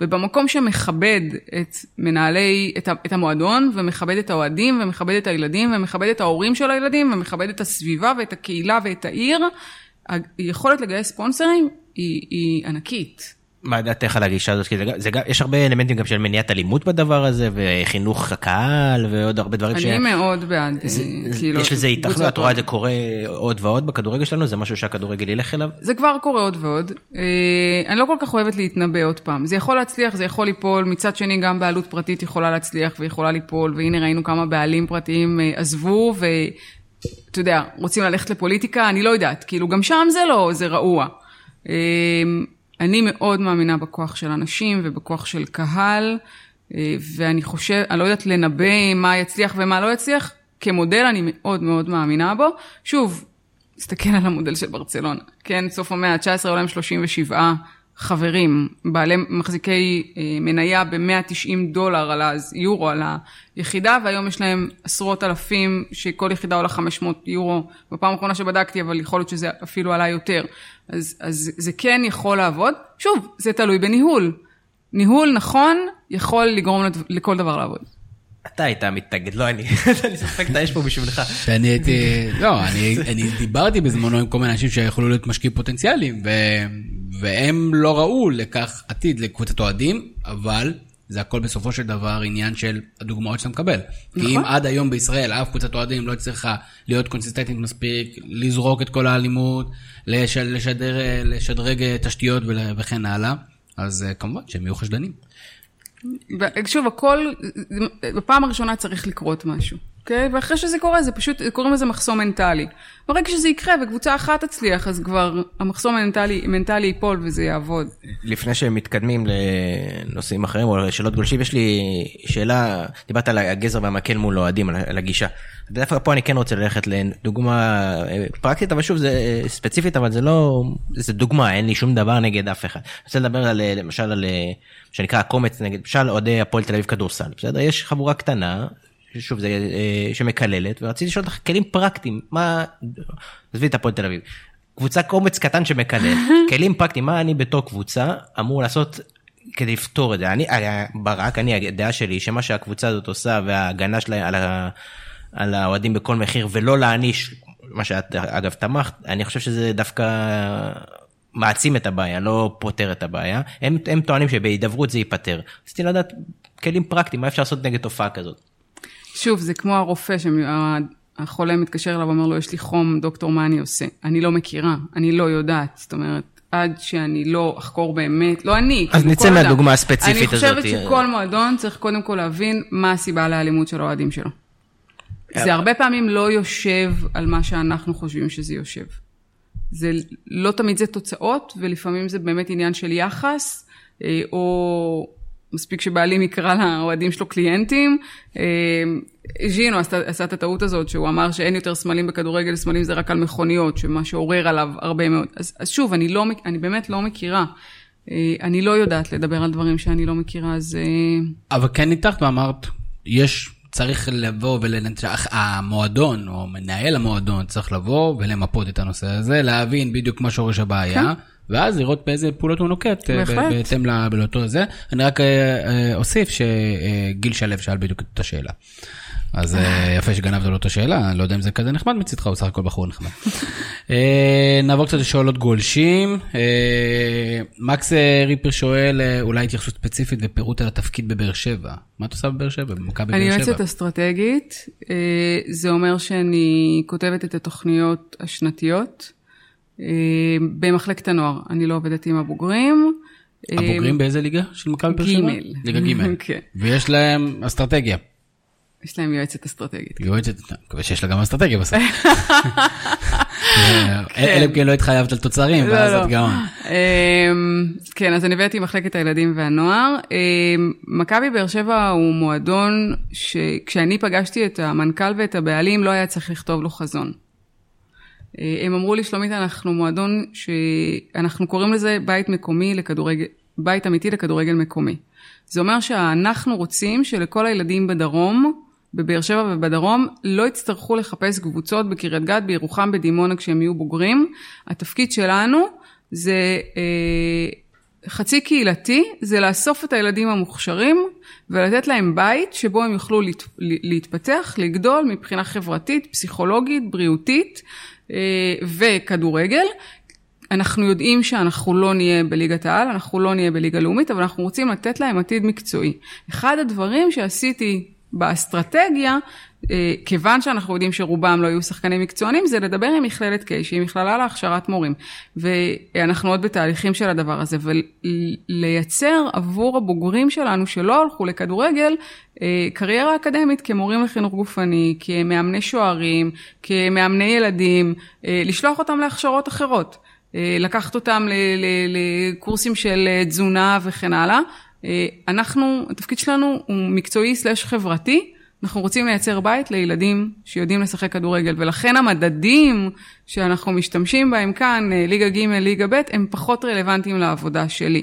ובמקום שמכבד את מנהלי, את, את המועדון, ומכבד את האוהדים, ומכבד את הילדים, ומכבד את ההורים של הילדים, ומכבד את הסביבה, ואת הקהילה, ואת העיר, היכולת לגייס ספונסרים היא, היא ענקית. מה דעתך על הגישה הזאת? זה, גם, יש הרבה אלמנטים גם של מניעת אלימות בדבר הזה, וחינוך הקהל, ועוד הרבה דברים אני ש... אני מאוד בעד. זה, כאילו, יש לזה התאחדות, את רואה את זה קורה עוד ועוד בכדורגל שלנו? זה משהו שהכדורגל ילך אליו? זה כבר קורה עוד ועוד. אה, אני לא כל כך אוהבת להתנבא עוד פעם. זה יכול להצליח, זה יכול ליפול, מצד שני גם בעלות פרטית יכולה להצליח ויכולה ליפול, והנה ראינו כמה בעלים פרטיים אה, עזבו, ואתה יודע, רוצים ללכת לפוליטיקה, אני לא יודעת, כאילו גם שם זה לא, זה רעוע. אני מאוד מאמינה בכוח של אנשים ובכוח של קהל, אה, ואני חושב, אני לא יודעת לנבא מה יצליח ומה לא יצליח, כמודל אני מאוד מאוד מאמינה בו. שוב, תסתכל על המודל של ברצלונה, כן, סוף המאה ה-19 עולה עם 37 חברים, בעלי מחזיקי אה, מניה ב-190 דולר על היורו, על היחידה, והיום יש להם עשרות אלפים, שכל יחידה עולה 500 יורו, בפעם האחרונה שבדקתי, אבל יכול להיות שזה אפילו עלה יותר. אז, אז זה כן יכול לעבוד. שוב, זה תלוי בניהול. ניהול נכון יכול לגרום לכל דבר לעבוד. אתה היית מתנגד, לא אני. אני ספק את האש פה בשבילך. שאני הייתי, לא, אני, אני דיברתי בזמנו עם כל מיני אנשים שיכולו להיות משקיעים פוטנציאליים, ו, והם לא ראו לכך עתיד לקבוצת אוהדים, אבל זה הכל בסופו של דבר עניין של הדוגמאות שאתה מקבל. נכון. כי אם עד היום בישראל אף קבוצת אוהדים לא הצליחה להיות קונסיסטנטית מספיק, לזרוק את כל האלימות, לשדר, לשדרג תשתיות וכן הלאה, אז אה, כמובן שהם יהיו חשדנים. שוב, הכל, בפעם הראשונה צריך לקרות משהו, אוקיי? Okay? ואחרי שזה קורה, זה פשוט, קוראים לזה מחסום מנטלי. ברגע שזה יקרה וקבוצה אחת תצליח, אז כבר המחסום המנטלי, המנטלי ייפול וזה יעבוד. לפני שהם מתקדמים לנושאים אחרים או לשאלות גולשים, יש לי שאלה, דיברת על הגזר והמקל מול אוהדים, על הגישה. דווקא פה אני כן רוצה ללכת לדוגמה אה, פרקטית, אבל שוב, זה ספציפית, אבל זה לא, זה דוגמה, אין לי שום דבר נגד אף אחד. אני רוצה לדבר על, למשל על, שנקרא הקומץ נגד, למשל אוהדי הפועל תל אביב כדורסל, בסדר? יש חבורה קטנה, שוב, זה אה, שמקללת, ורציתי לשאול אותך כלים פרקטיים, מה, עזבי את הפועל תל אביב, קבוצה קומץ קטן שמקלל, כלים פרקטיים, מה אני בתור קבוצה אמור לעשות כדי לפתור את זה? אני, אה, ברק, אני, הדעה שלי, שמה שהקבוצה הזאת עושה וההגנה שלה על, ה, על האוהדים בכל מחיר, ולא להעניש, מה שאת אגב תמכת, אני חושב שזה דווקא מעצים את הבעיה, לא פותר את הבעיה. הם, הם טוענים שבהידברות זה ייפתר. רציתי לדעת כלים פרקטיים, מה אפשר לעשות נגד תופעה כזאת. שוב, זה כמו הרופא שהחולה מתקשר אליו ואומר לו, יש לי חום, דוקטור, מה אני עושה? אני לא מכירה, אני לא יודעת. זאת אומרת, עד שאני לא אחקור באמת, לא אני, אז נצא מהדוגמה הספציפית הזאת. אני חושבת שכל מועדון צריך קודם כל להבין מה הסיבה לאלימות של האוהדים שלו. זה הרבה פעמים לא יושב על מה שאנחנו חושבים שזה יושב. זה לא תמיד זה תוצאות, ולפעמים זה באמת עניין של יחס, אה, או מספיק שבעלים יקרא לאוהדים שלו קליינטים. אה, ז'ינו עשה, עשה את הטעות הזאת, שהוא אמר שאין יותר סמלים בכדורגל, סמלים זה רק על מכוניות, שמה שעורר עליו הרבה מאוד. אז, אז שוב, אני, לא, אני באמת לא מכירה. אה, אני לא יודעת לדבר על דברים שאני לא מכירה, אז... אבל כן ניתחת ואמרת, יש צריך לבוא ולנתח, המועדון או מנהל המועדון צריך לבוא ולמפות את הנושא הזה, להבין בדיוק מה שורש הבעיה. כן. ואז לראות באיזה פעולות הוא נוקט, אה, בהתאם לאותו זה. אני רק אה, אה, אוסיף שגיל שלו שאל בדיוק את השאלה. אז יפה שגנבת לו את השאלה, אני לא יודע אם זה כזה נחמד מצידך, הוא סך הכל בחור נחמד. נעבור קצת לשאלות גולשים. מקס ריפר שואל, אולי התייחסות ספציפית ופירוט על התפקיד בבאר שבע. מה את עושה בבאר שבע? במכבי באר שבע? אני יועצת אסטרטגית, זה אומר שאני כותבת את התוכניות השנתיות במחלקת הנוער. אני לא עובדת עם הבוגרים. הבוגרים באיזה ליגה של מכבי באר שבע? ג'. ליגה ג'. כן. ויש להם אסטרטגיה. יש להם יועצת אסטרטגית. יועצת, מקווה שיש לה גם אסטרטגיה בסוף. אלא אם כן לא התחייבת על תוצרים, לא, ואז לא. את גאון. אמ, כן, אז אני הבאתי מחלקת הילדים והנוער. אמ, מכבי באר שבע הוא מועדון שכשאני פגשתי את המנכ"ל ואת הבעלים, לא היה צריך לכתוב לו חזון. אה, הם אמרו לי, שלומית, אנחנו מועדון שאנחנו קוראים לזה בית מקומי לכדורגל, בית אמיתי לכדורגל מקומי. זה אומר שאנחנו רוצים שלכל הילדים בדרום, בבאר שבע ובדרום לא יצטרכו לחפש קבוצות בקריית גת, בירוחם, בדימונה כשהם יהיו בוגרים. התפקיד שלנו זה אה, חצי קהילתי, זה לאסוף את הילדים המוכשרים ולתת להם בית שבו הם יוכלו להת, להתפתח, לגדול מבחינה חברתית, פסיכולוגית, בריאותית וכדורגל, אנחנו יודעים שאנחנו לא נהיה בליגת העל, אנחנו לא נהיה בליגה לאומית, אבל אנחנו רוצים לתת להם עתיד מקצועי. אחד הדברים שעשיתי באסטרטגיה, אה, כיוון שאנחנו יודעים שרובם לא היו שחקנים מקצוענים, זה לדבר עם מכללת קיי, שהיא מכללה להכשרת מורים. ואנחנו עוד בתהליכים של הדבר הזה, ולייצר עבור הבוגרים שלנו שלא הלכו לכדורגל, אה, קריירה אקדמית כמורים לחינוך גופני, כמאמני שוערים, כמאמני ילדים, אה, לשלוח אותם להכשרות אחרות. לקחת אותם לקורסים של תזונה וכן הלאה. אנחנו, התפקיד שלנו הוא מקצועי סלש חברתי, אנחנו רוצים לייצר בית לילדים שיודעים לשחק כדורגל, ולכן המדדים שאנחנו משתמשים בהם כאן, אה, ליגה ג', ליגה ב', הם פחות רלוונטיים לעבודה שלי.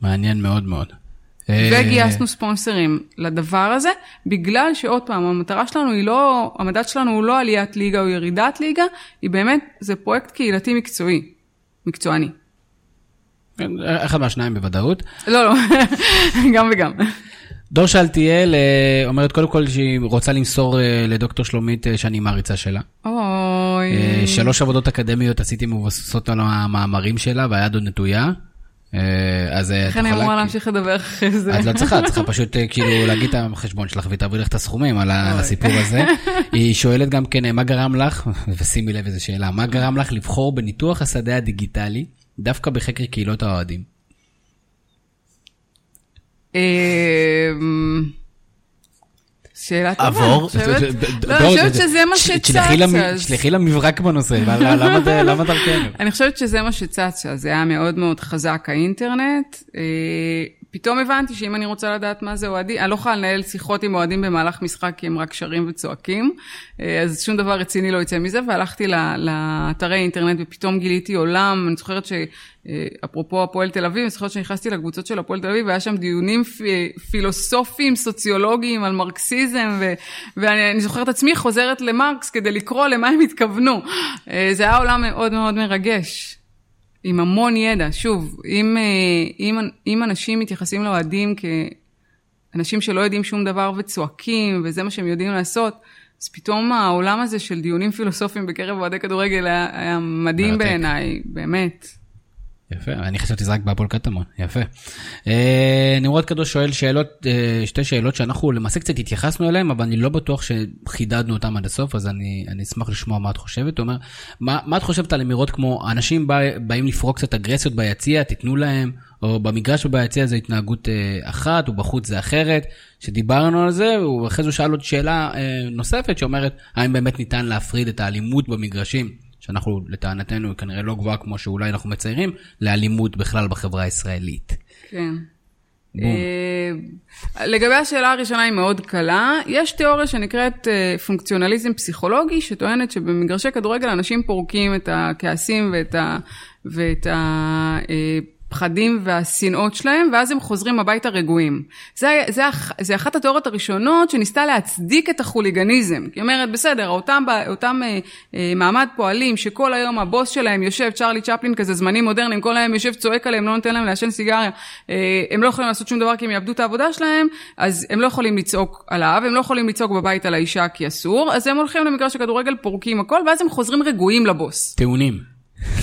מעניין מאוד מאוד. וגייסנו ספונסרים לדבר הזה, בגלל שעוד פעם, המטרה שלנו היא לא, המדד שלנו הוא לא עליית ליגה או ירידת ליגה, היא באמת, זה פרויקט קהילתי מקצועי, מקצועני. אחד מהשניים בוודאות. לא, לא, גם וגם. דור שאלתיאל אה, אומרת קודם כל שהיא רוצה למסור אה, לדוקטור שלומית אה, שאני מעריצה שלה. אוי. שלוש עבודות אקדמיות עשיתי מבוססות על המאמרים שלה והיד עוד נטויה. אז איך אני אמורה להמשיך לדבר אחרי זה? את לא צריכה, את צריכה פשוט כאילו להגיד את החשבון שלך ותעביר לך את הסכומים על הסיפור הזה. היא שואלת גם כן, מה גרם לך, ושימי לב איזה שאלה, מה גרם לך לבחור בניתוח השדה הדיגיטלי דווקא בחקר קהילות האוהדים? אמ, שאלה טובה. עבור. לא, אני חושבת שזה מה שצץ. שלחי לה מברק בנושא, למה דרכנו? אני חושבת שזה מה שצץ, זה היה מאוד מאוד חזק האינטרנט. אה, פתאום הבנתי שאם אני רוצה לדעת מה זה אוהדים, אני לא יכולה לנהל שיחות עם אוהדים במהלך משחק כי הם רק שרים וצועקים, אה, אז שום דבר רציני לא יצא מזה, והלכתי לאתרי אינטרנט ופתאום גיליתי עולם, אני זוכרת שאפרופו הפועל תל אביב, אני זוכרת שנכנסתי לקבוצות של הפועל תל אביב, והיה שם דיונים פילוסופיים, סוציולוגיים על מרקסיזם, ו... ואני זוכרת עצמי חוזרת למרקס כדי לקרוא למה הם התכוונו. אה, זה היה עולם מאוד מאוד מרגש. עם המון ידע. שוב, אם, אה, אם, אם אנשים מתייחסים לאוהדים כאנשים שלא יודעים שום דבר וצועקים, וזה מה שהם יודעים לעשות, אז פתאום העולם הזה של דיונים פילוסופיים בקרב אוהדי כדורגל היה, היה מדהים בעיניי, באמת. יפה, אני חשבתי שזה רק בהפועל קטמון, יפה. אה, נמרוד קדוש שואל שאלות, אה, שתי שאלות שאנחנו למעשה קצת התייחסנו אליהן, אבל אני לא בטוח שחידדנו אותן עד הסוף, אז אני, אני אשמח לשמוע מה את חושבת. הוא אומר, מה, מה את חושבת על אמירות כמו, אנשים בא, באים לפרוק קצת אגרסיות ביציע, תיתנו להם, או במגרש וביציע זה התנהגות אה, אחת, ובחוץ זה אחרת, שדיברנו על זה, ואחרי זה הוא שאל עוד שאלה אה, נוספת שאומרת, האם באמת ניתן להפריד את האלימות במגרשים? שאנחנו לטענתנו היא כנראה לא גבוהה כמו שאולי אנחנו מציירים, לאלימות בכלל בחברה הישראלית. כן. Uh, לגבי השאלה הראשונה היא מאוד קלה. יש תיאוריה שנקראת uh, פונקציונליזם פסיכולוגי, שטוענת שבמגרשי כדורגל אנשים פורקים את הכעסים ואת ה... ואת ה uh, הפחדים והשנאות שלהם, ואז הם חוזרים הביתה רגועים. זה, זה, זה אחת התיאוריות הראשונות שניסתה להצדיק את החוליגניזם. היא אומרת, בסדר, אותם, אותם אה, אה, מעמד פועלים שכל היום הבוס שלהם יושב, צ'רלי צ'פלין כזה, זמנים מודרניים, כל היום יושב, צועק עליהם, לא נותן להם לעשן סיגריה, אה, הם לא יכולים לעשות שום דבר כי הם יאבדו את העבודה שלהם, אז הם לא יכולים לצעוק עליו, הם לא יכולים לצעוק בבית על האישה כי אסור, אז הם הולכים למגרש הכדורגל, פורקים הכל, ואז הם חוזרים רגועים לבוס. טעונים.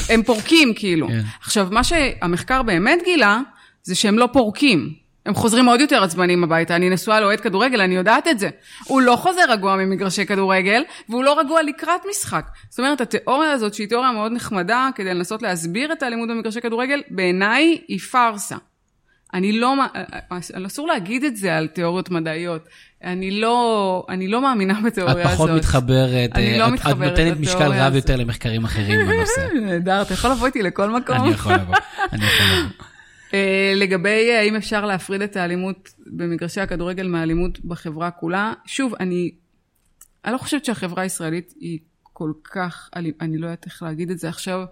הם פורקים כאילו. Yeah. כן. עכשיו, מה שהמחקר באמת גילה, זה שהם לא פורקים. הם חוזרים עוד יותר עצבנים הביתה. אני נשואה לאוהד כדורגל, אני יודעת את זה. הוא לא חוזר רגוע ממגרשי כדורגל, והוא לא רגוע לקראת משחק. זאת אומרת, התיאוריה הזאת, שהיא תיאוריה מאוד נחמדה, כדי לנסות להסביר את האלימות במגרשי כדורגל, בעיניי היא פארסה. אני לא, אסור להגיד את זה על תיאוריות מדעיות. אני לא, אני לא מאמינה בתיאוריה הזאת. את פחות מתחברת, אני לא מתחברת את נותנת משקל רב יותר למחקרים אחרים בנושא. נהדר, אתה יכול לבוא איתי לכל מקום. אני יכול לבוא, אני יכול לבוא. אה, לגבי האם אפשר להפריד את האלימות במגרשי הכדורגל מהאלימות בחברה כולה, שוב, אני, אני לא חושבת שהחברה הישראלית היא כל כך, אני לא יודעת איך להגיד את זה עכשיו,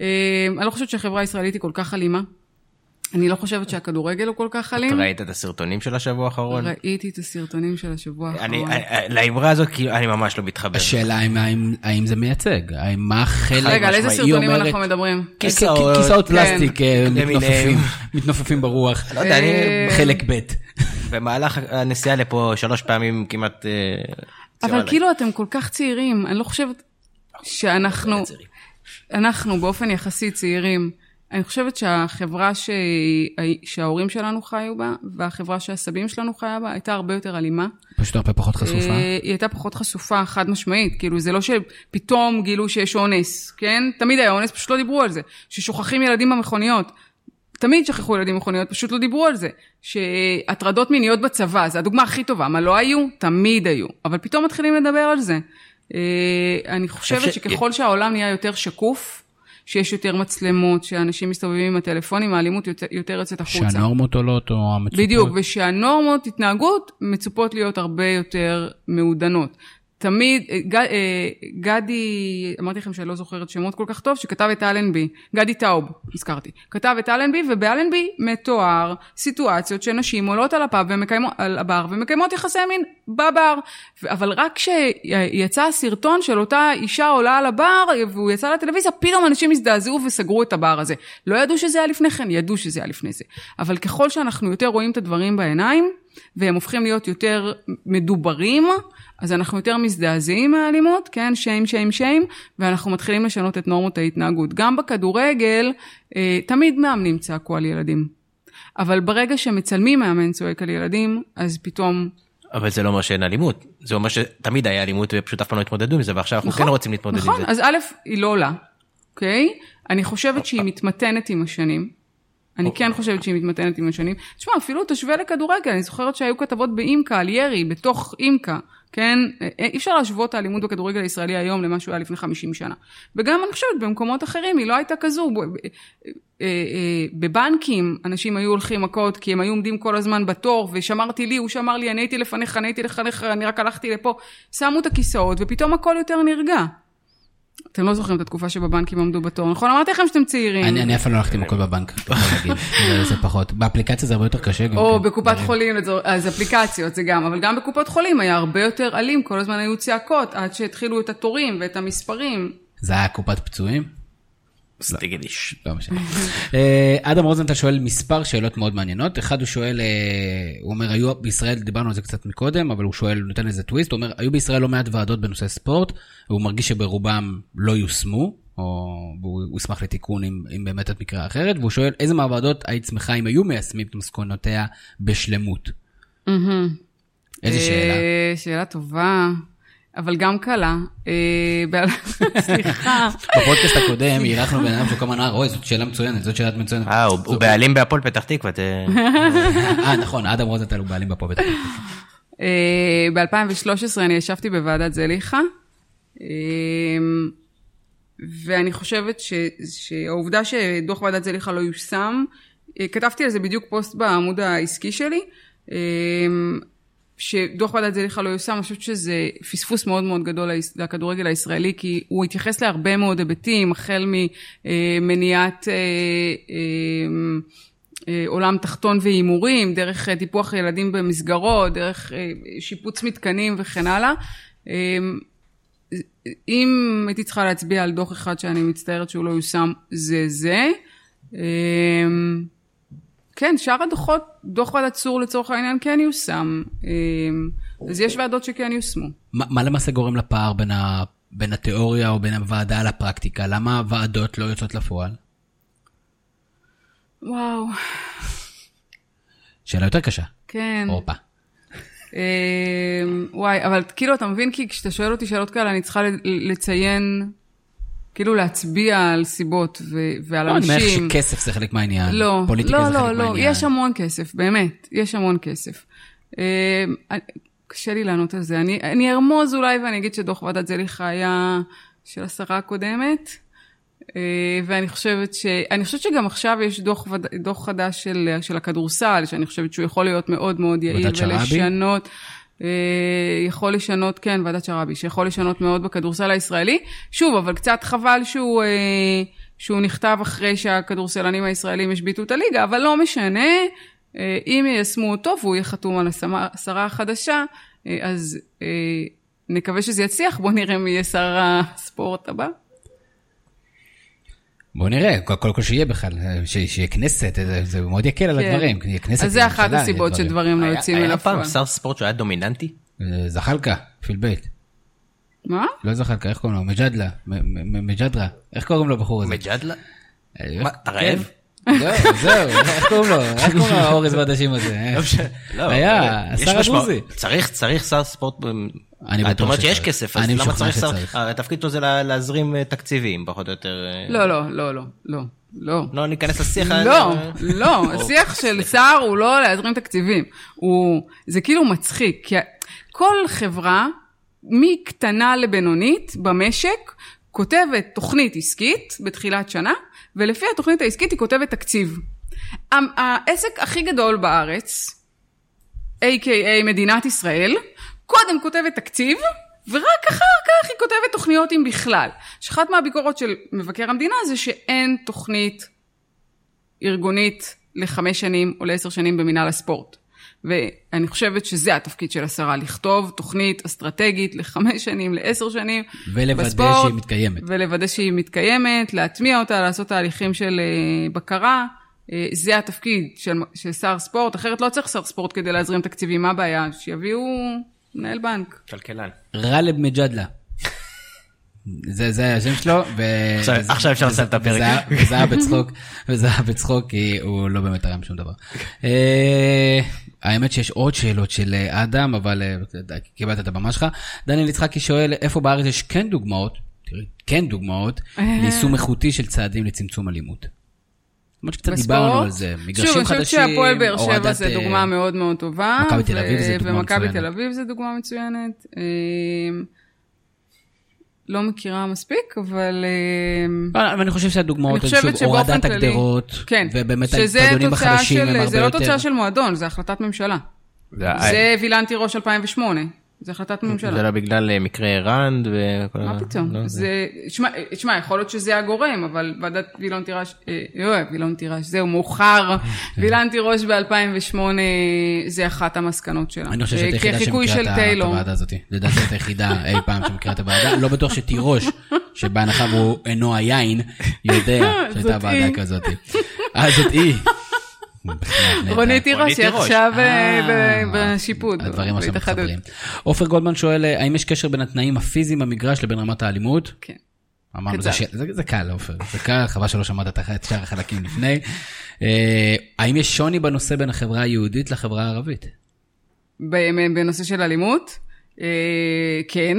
אה, אני לא חושבת שהחברה הישראלית היא כל כך אלימה. אני לא חושבת שהכדורגל הוא כל כך אלים. את ראית את הסרטונים של השבוע האחרון? ראיתי את הסרטונים של השבוע האחרון. לאמרה הזאת כאילו אני ממש לא מתחבר. השאלה האם זה מייצג, האם מה חלק... רגע, על איזה סרטונים אנחנו מדברים? כיסאות כן. פלסטיק אה, מתנופפים ברוח. לא יודע, אני... חלק ב'. במהלך הנסיעה לפה שלוש פעמים כמעט... אה, אבל כאילו אתם כל כך צעירים, אני לא חושבת שאנחנו... אנחנו באופן יחסי צעירים. אני חושבת שהחברה ש... שההורים שלנו חיו בה, והחברה שהסבים שלנו חיה בה, הייתה הרבה יותר אלימה. פשוט הרבה פחות חשופה. אה, היא הייתה פחות חשופה, חד משמעית. כאילו, זה לא שפתאום גילו שיש אונס, כן? תמיד היה אונס, פשוט לא דיברו על זה. ששוכחים ילדים במכוניות. תמיד שכחו ילדים במכוניות, פשוט לא דיברו על זה. שהטרדות מיניות בצבא, זו הדוגמה הכי טובה. מה לא היו? תמיד היו. אבל פתאום מתחילים לדבר על זה. אה, אני חושבת שככל שהעולם נהיה יותר שקוף, שיש יותר מצלמות, שאנשים מסתובבים עם הטלפונים, האלימות יותר, יותר יוצאת החוצה. שהנורמות עולות או המצוקות? בדיוק, ושהנורמות התנהגות מצופות להיות הרבה יותר מעודנות. תמיד, ג, אה, גדי, אמרתי לכם שאני לא זוכרת שמות כל כך טוב, שכתב את אלנבי, גדי טאוב, הזכרתי, כתב את אלנבי, ובאלנבי מתואר סיטואציות שנשים עולות על הפאב ומקיימות, על הבר ומקיימות יחסי מין בבר. אבל רק כשיצא הסרטון של אותה אישה עולה על הבר, והוא יצא לטלוויזיה, פתאום אנשים הזדעזעו וסגרו את הבר הזה. לא ידעו שזה היה לפני כן, ידעו שזה היה לפני זה. אבל ככל שאנחנו יותר רואים את הדברים בעיניים, והם הופכים להיות יותר מדוברים, אז אנחנו יותר מזדעזעים מהאלימות, כן, שיים, שיים, שיים, ואנחנו מתחילים לשנות את נורמות ההתנהגות. גם בכדורגל, אה, תמיד מאמנים צעקו על ילדים. אבל ברגע שמצלמים מאמן צועק על ילדים, אז פתאום... אבל זה לא אומר שאין אלימות, זה אומר שתמיד היה אלימות ופשוט אף פעם לא התמודדו עם זה, ועכשיו אנחנו נכון, כן רוצים להתמודד נכון, עם זה. אז א', היא לא עולה, אוקיי? אני חושבת שהיא מתמתנת עם השנים. אני כן חושבת שהיא מתמתנת עם השנים. תשמע, אפילו תשווה לכדורגל, אני זוכרת שהיו כתבות באימקה על ירי, בתוך אימקה, כן? אי אפשר להשוות את האלימות בכדורגל הישראלי היום למה שהוא היה לפני 50 שנה. וגם אני חושבת במקומות אחרים היא לא הייתה כזו. אה, אה, בבנקים אנשים היו הולכים מכות כי הם היו עומדים כל הזמן בתור ושמרתי לי, הוא שמר לי, אני הייתי לפניך, אני הייתי לפניך, אני רק הלכתי לפה. שמו את הכיסאות ופתאום הכל יותר נרגע. אתם לא זוכרים את התקופה שבבנקים עמדו בתור, נכון? אמרתי לכם שאתם צעירים. אני אף פעם לא הלכתי מכות בבנק. זה- פחות. באפליקציה זה הרבה יותר קשה. או כן. בקופת. חולים, אז אפליקציות זה גם, אבל גם בקופות חולים היה הרבה יותר אלים, כל הזמן היו צעקות עד שהתחילו את התורים ואת המספרים. זה היה קופת פצועים? סטיגדיש. לא משנה. אה, אדם רוזנטל שואל מספר שאלות מאוד מעניינות. אחד הוא שואל, אה, הוא אומר, היו בישראל, דיברנו על זה קצת מקודם, אבל הוא שואל, הוא נותן לזה טוויסט, הוא אומר, היו בישראל לא מעט ועדות בנושא ספורט, והוא מרגיש שברובם לא יושמו, או הוא ישמח לתיקון אם, אם באמת את מקרה אחרת, והוא שואל, איזה מהוועדות היית שמחה אם היו מיישמים את מסקנותיה בשלמות? איזה שאלה. אה, שאלה טובה, אבל גם קלה. אה, ב- סליחה. בפודקאסט הקודם אירחנו בן אדם שכל הזמן אמר, אוי, זאת שאלה מצוינת, זאת שאלה מצוינת. אה, הוא- בעלים בהפועל פתח תקווה, אה, נכון, אדם רוזנטל הוא בעלים בפה בטח. ב-2013 אני ישבתי בוועדת זליכה, אה, ואני חושבת שהעובדה שדוח ועדת זליכה לא יושם, אה, כתבתי על זה בדיוק פוסט בעמוד העסקי שלי, אה, שדוח ועדת זליכה לא יושם, אני חושבת שזה פספוס מאוד מאוד גדול לכדורגל הישראלי, כי הוא התייחס להרבה מאוד היבטים, החל ממניעת... אה, אה, אה, עולם תחתון והימורים, דרך טיפוח ילדים במסגרות, דרך שיפוץ מתקנים וכן הלאה. אה, אם הייתי צריכה להצביע על דוח אחד שאני מצטערת שהוא לא יושם, זה זה. כן, שאר הדוחות, דוח ועדת צור לצורך העניין כן יושם. אה, אז יש ועדות שכן יושמו. מה מה למעשה גורם לפער בין, ה... בין התיאוריה או בין הוועדה לפרקטיקה? למה הוועדות לא יוצאות לפועל? וואו, שאלה יותר קשה. כן. הופה. אה, וואי, אבל כאילו, אתה מבין, כי כשאתה שואל אותי שאלות כאלה, אני צריכה לציין, כאילו להצביע על סיבות ו- ועל לא, אני מניח אנשים. שכסף זה חלק מהעניין. לא, פוליטיקה לא, זה לא, חלק לא, מהעניין. יש המון כסף, באמת, יש המון כסף. אה, קשה לי לענות על זה. אני, אני ארמוז אולי ואני אגיד שדוח ועדת זליכה היה של השרה הקודמת, אה, ואני חושבת ש... אני חושבת שגם עכשיו יש דוח, וד- דוח חדש של, של הכדורסל, שאני חושבת שהוא יכול להיות מאוד מאוד יעיל ועדת שרעבי? אה, יכול לשנות, כן, ועדת שרעבי, שיכול לשנות מאוד בכדורסל הישראלי. שוב, אבל קצת חבל שהוא, אה, שהוא נכתב אחרי שהכדורסלנים הישראלים השביתו את הליגה, אבל לא משנה, אה, אם יישמו אותו והוא יהיה חתום על השרה החדשה, אז נקווה שזה יצליח, בואו נראה מי יהיה שר הספורט הבא. בוא נראה, קודם כל, כל שיהיה בכלל, ש- שיהיה כנסת, זה, זה מאוד יקל על כן. הדברים. אז זה אחת הסיבות שדברים לא היה- יוצאים היה אל פעם הפועל. שר ספורט שהיה דומיננטי? אה, זחאלקה, פילבייט. מה? לא זחאלקה, איך קוראים לו? מג'דלה. מ- מ- מ- מג'דרה. איך קוראים לו הבחור הזה? מג'דלה? אה, אתה רעב? כן. זהו, זהו, איך קוראים לו? איך קוראים לו האורז והדשים הזה? אה? לא, היה, יש השר משמעות. הדרוזי. צריך, צריך שר ספורט. אני את בטוח אומרת שיש שצריך. כסף, אז למה צריך שר? שצריך. הרי התפקיד שלו זה לה- להזרים אה, תקציבים, פחות או יותר. אה, לא, לא, לא, לא, לא, לא. לא ניכנס לשיח. לא, אה, לא, השיח של שר הוא לא להזרים תקציבים. הוא, זה כאילו מצחיק, כי כל חברה, מקטנה לבינונית במשק, כותבת תוכנית עסקית בתחילת שנה, ולפי התוכנית העסקית היא כותבת תקציב. העסק הכי גדול בארץ, a.k.a מדינת ישראל, קודם כותבת תקציב, ורק אחר כך היא כותבת תוכניות אם בכלל. שאחת מהביקורות של מבקר המדינה זה שאין תוכנית ארגונית לחמש שנים או לעשר שנים במינהל הספורט. ואני חושבת שזה התפקיד של השרה, לכתוב תוכנית אסטרטגית לחמש שנים, לעשר שנים ולוודא בספורט, שהיא מתקיימת. ולוודא שהיא מתקיימת, להטמיע אותה, לעשות תהליכים של אה, בקרה. אה, זה התפקיד של, של שר ספורט, אחרת לא צריך שר ספורט כדי להזרים תקציבים, מה הבעיה? שיביאו מנהל בנק. כלכלן. גאלב מג'אדלה. זה, זה השם שלו, ו... עכשיו- וזה- עכשיו אפשר לסיים את הפרק. וזה היה- בצחוק, וזה היה בצחוק, כי הוא לא באמת תרם שום דבר. אה, האמת שיש עוד שאלות של אה, אדם, אבל אה, קיבלת את הבמה שלך. דניאל יצחקי שואל, איפה בארץ יש כן דוגמאות, תראי, כן דוגמאות, ליישום איכותי של צעדים לצמצום אלימות. למרות שקצת דיברנו על זה, שוב, מגרשים אני חושבת חדשים, שהפועל באר שבע הורדת, זה אה, דוגמה מאוד מאוד טובה. מכבי תל אביב זה דוגמה ומכבי מצוינת. תל אביב זה דוגמה מצוינת. אה, לא מכירה מספיק, אבל... אה, לא, אבל אני חושב שהדוגמאות, אני הן חושבת שוב, הורדת הגדרות, כן, ובאמת האצטדיונים החדשים הם הרבה זה לא יותר... תוצאה של מועדון, זה החלטת ממשלה. זה זה וילנטי ראש 2008, זה החלטת זה ממשלה. לא בגלל אה, מקרה רנד וכל מה ה- פתאום? לא, זה, שמע, שמע, יכול להיות שזה הגורם, אבל ועדת וילון תירש, אה, וילון תירש, זהו, מאוחר. וילן תירוש ב-2008, זה אחת המסקנות שלה. אני חושב אה, שאת היחידה שמכירה של את. הוועדה הזאת. לדעתי את היחידה אי פעם שמכירה את הוועדה. לא בטוח שתירוש, שבהנחה והוא אינו היין, יודע שהייתה ועדה. כזאת. אה, זאת היא. רונית תירוש, היא. עכשיו אה, אה, בשיפוט. הדברים עכשיו. מתחברים. עופר גולדמן שואל, אה, האם יש קשר בין התנאים הפיזיים במגרש לבין רמת האלימות? כן. אמרנו. זה. זה, זה קל, עופר, זה קל, חבל שלא שמעת את שאר החלקים לפני. האם יש שוני בנושא בין החברה היהודית לחברה הערבית? בנושא של אלימות, כן.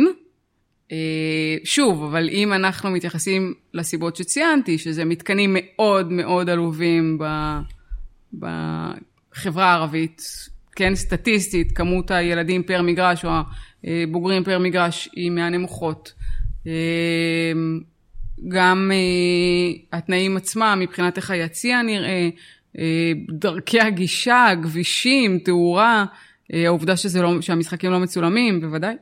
שוב, אבל אם אנחנו מתייחסים לסיבות שציינתי, שזה מתקנים מאוד מאוד עלובים ב- בחברה הערבית, כן, סטטיסטית, כמות הילדים פר מגרש או הבוגרים פר מגרש היא מהנמוכות. אה, גם אה, התנאים עצמם, מבחינת איך היציע נראה, אה, דרכי הגישה, הכבישים, תאורה, אה, העובדה שזה לא, שהמשחקים לא מצולמים, בוודאי,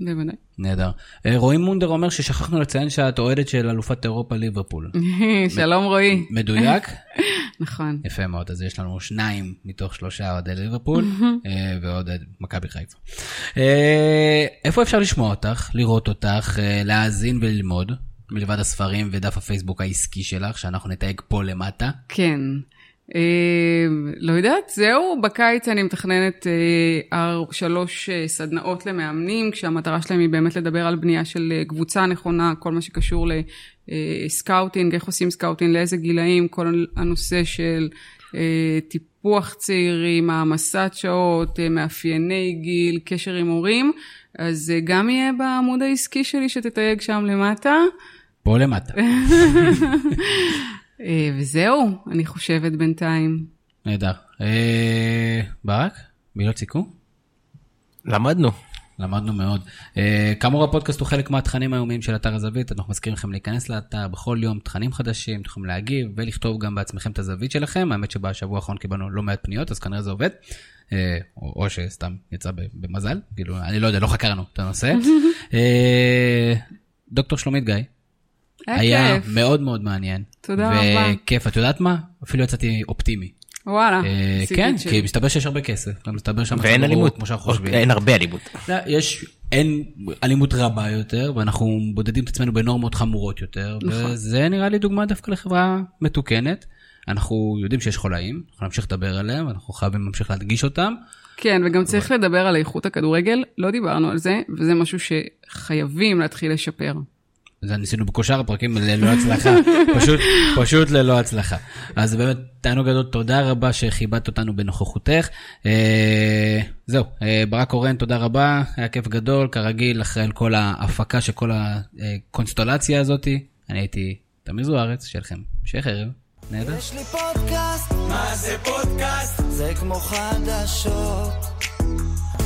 בוודאי. נהדר. אה, רועי מונדר אומר ששכחנו לציין שאת אוהדת של אלופת אירופה ליברפול. שלום רועי. מדויק? נכון. יפה מאוד, אז יש לנו שניים מתוך שלושה אוהדי ליברפול, אה, ועוד מכבי חיפה. אה, איפה אפשר לשמוע אותך, לראות אותך, להאזין וללמוד, מלבד הספרים ודף הפייסבוק העסקי שלך, שאנחנו נתייג פה למטה? כן. אה, לא יודעת, זהו, בקיץ אני מתכננת אה, שלוש אה, סדנאות למאמנים, כשהמטרה שלהם היא באמת לדבר על בנייה של אה, קבוצה נכונה, כל מה שקשור לסקאוטינג, איך עושים סקאוטינג, לאיזה גילאים, כל הנושא של אה, טיפוח צעירים, העמסת שעות, אה, מאפייני גיל, קשר עם הורים, אז זה גם יהיה בעמוד העסקי שלי שתתייג שם למטה. פה למטה. אה, וזהו, אני חושבת בינתיים. נהדר. אה, ברק, מילות סיכום? למדנו. למדנו מאוד. Uh, כאמור הפודקאסט הוא חלק מהתכנים היומיים של אתר הזווית, אנחנו מזכירים לכם להיכנס לאתר בכל יום תכנים חדשים, אתם יכולים להגיב ולכתוב גם בעצמכם את הזווית שלכם, האמת שבשבוע האחרון קיבלנו לא מעט פניות, אז כנראה זה עובד, uh, או, או שסתם יצא במזל, כאילו, אני לא יודע, לא חקרנו את הנושא. uh, דוקטור שלומית גיא, היה כיף. מאוד מאוד מעניין. תודה רבה. וכיף, את יודעת מה? אפילו יצאתי אופטימי. וואלה, אה, כן, שלי. כי מסתבר שיש הרבה כסף, מסתבר שם ואין אלימות. כמו שאנחנו חושבים. אין הרבה אלימות. לא, יש, אין אלימות רבה יותר, ואנחנו בודדים את עצמנו בנורמות חמורות יותר, נכון. וזה נראה לי דוגמה דווקא לחברה מתוקנת. אנחנו יודעים שיש חולאים, אנחנו נמשיך לדבר עליהם, אנחנו חייבים להמשיך להדגיש אותם. כן, וגם צריך לדבר על איכות הכדורגל, לא דיברנו על זה, וזה משהו שחייבים להתחיל לשפר. זה ניסינו בכל שאר הפרקים ללא הצלחה, פשוט, פשוט ללא הצלחה. אז באמת, תענוג גדול, תודה רבה שכיבדת אותנו בנוכחותך. אה, זהו, אה, ברק קורן, תודה רבה, היה כיף גדול, כרגיל, אחרי כל ההפקה של כל הקונסטולציה הזאת, אני הייתי תמיר זוארץ, שיהיה לכם המשך ערב, נהדר. יש לי פודקאסט, מה זה פודקאסט? זה כמו חדשות.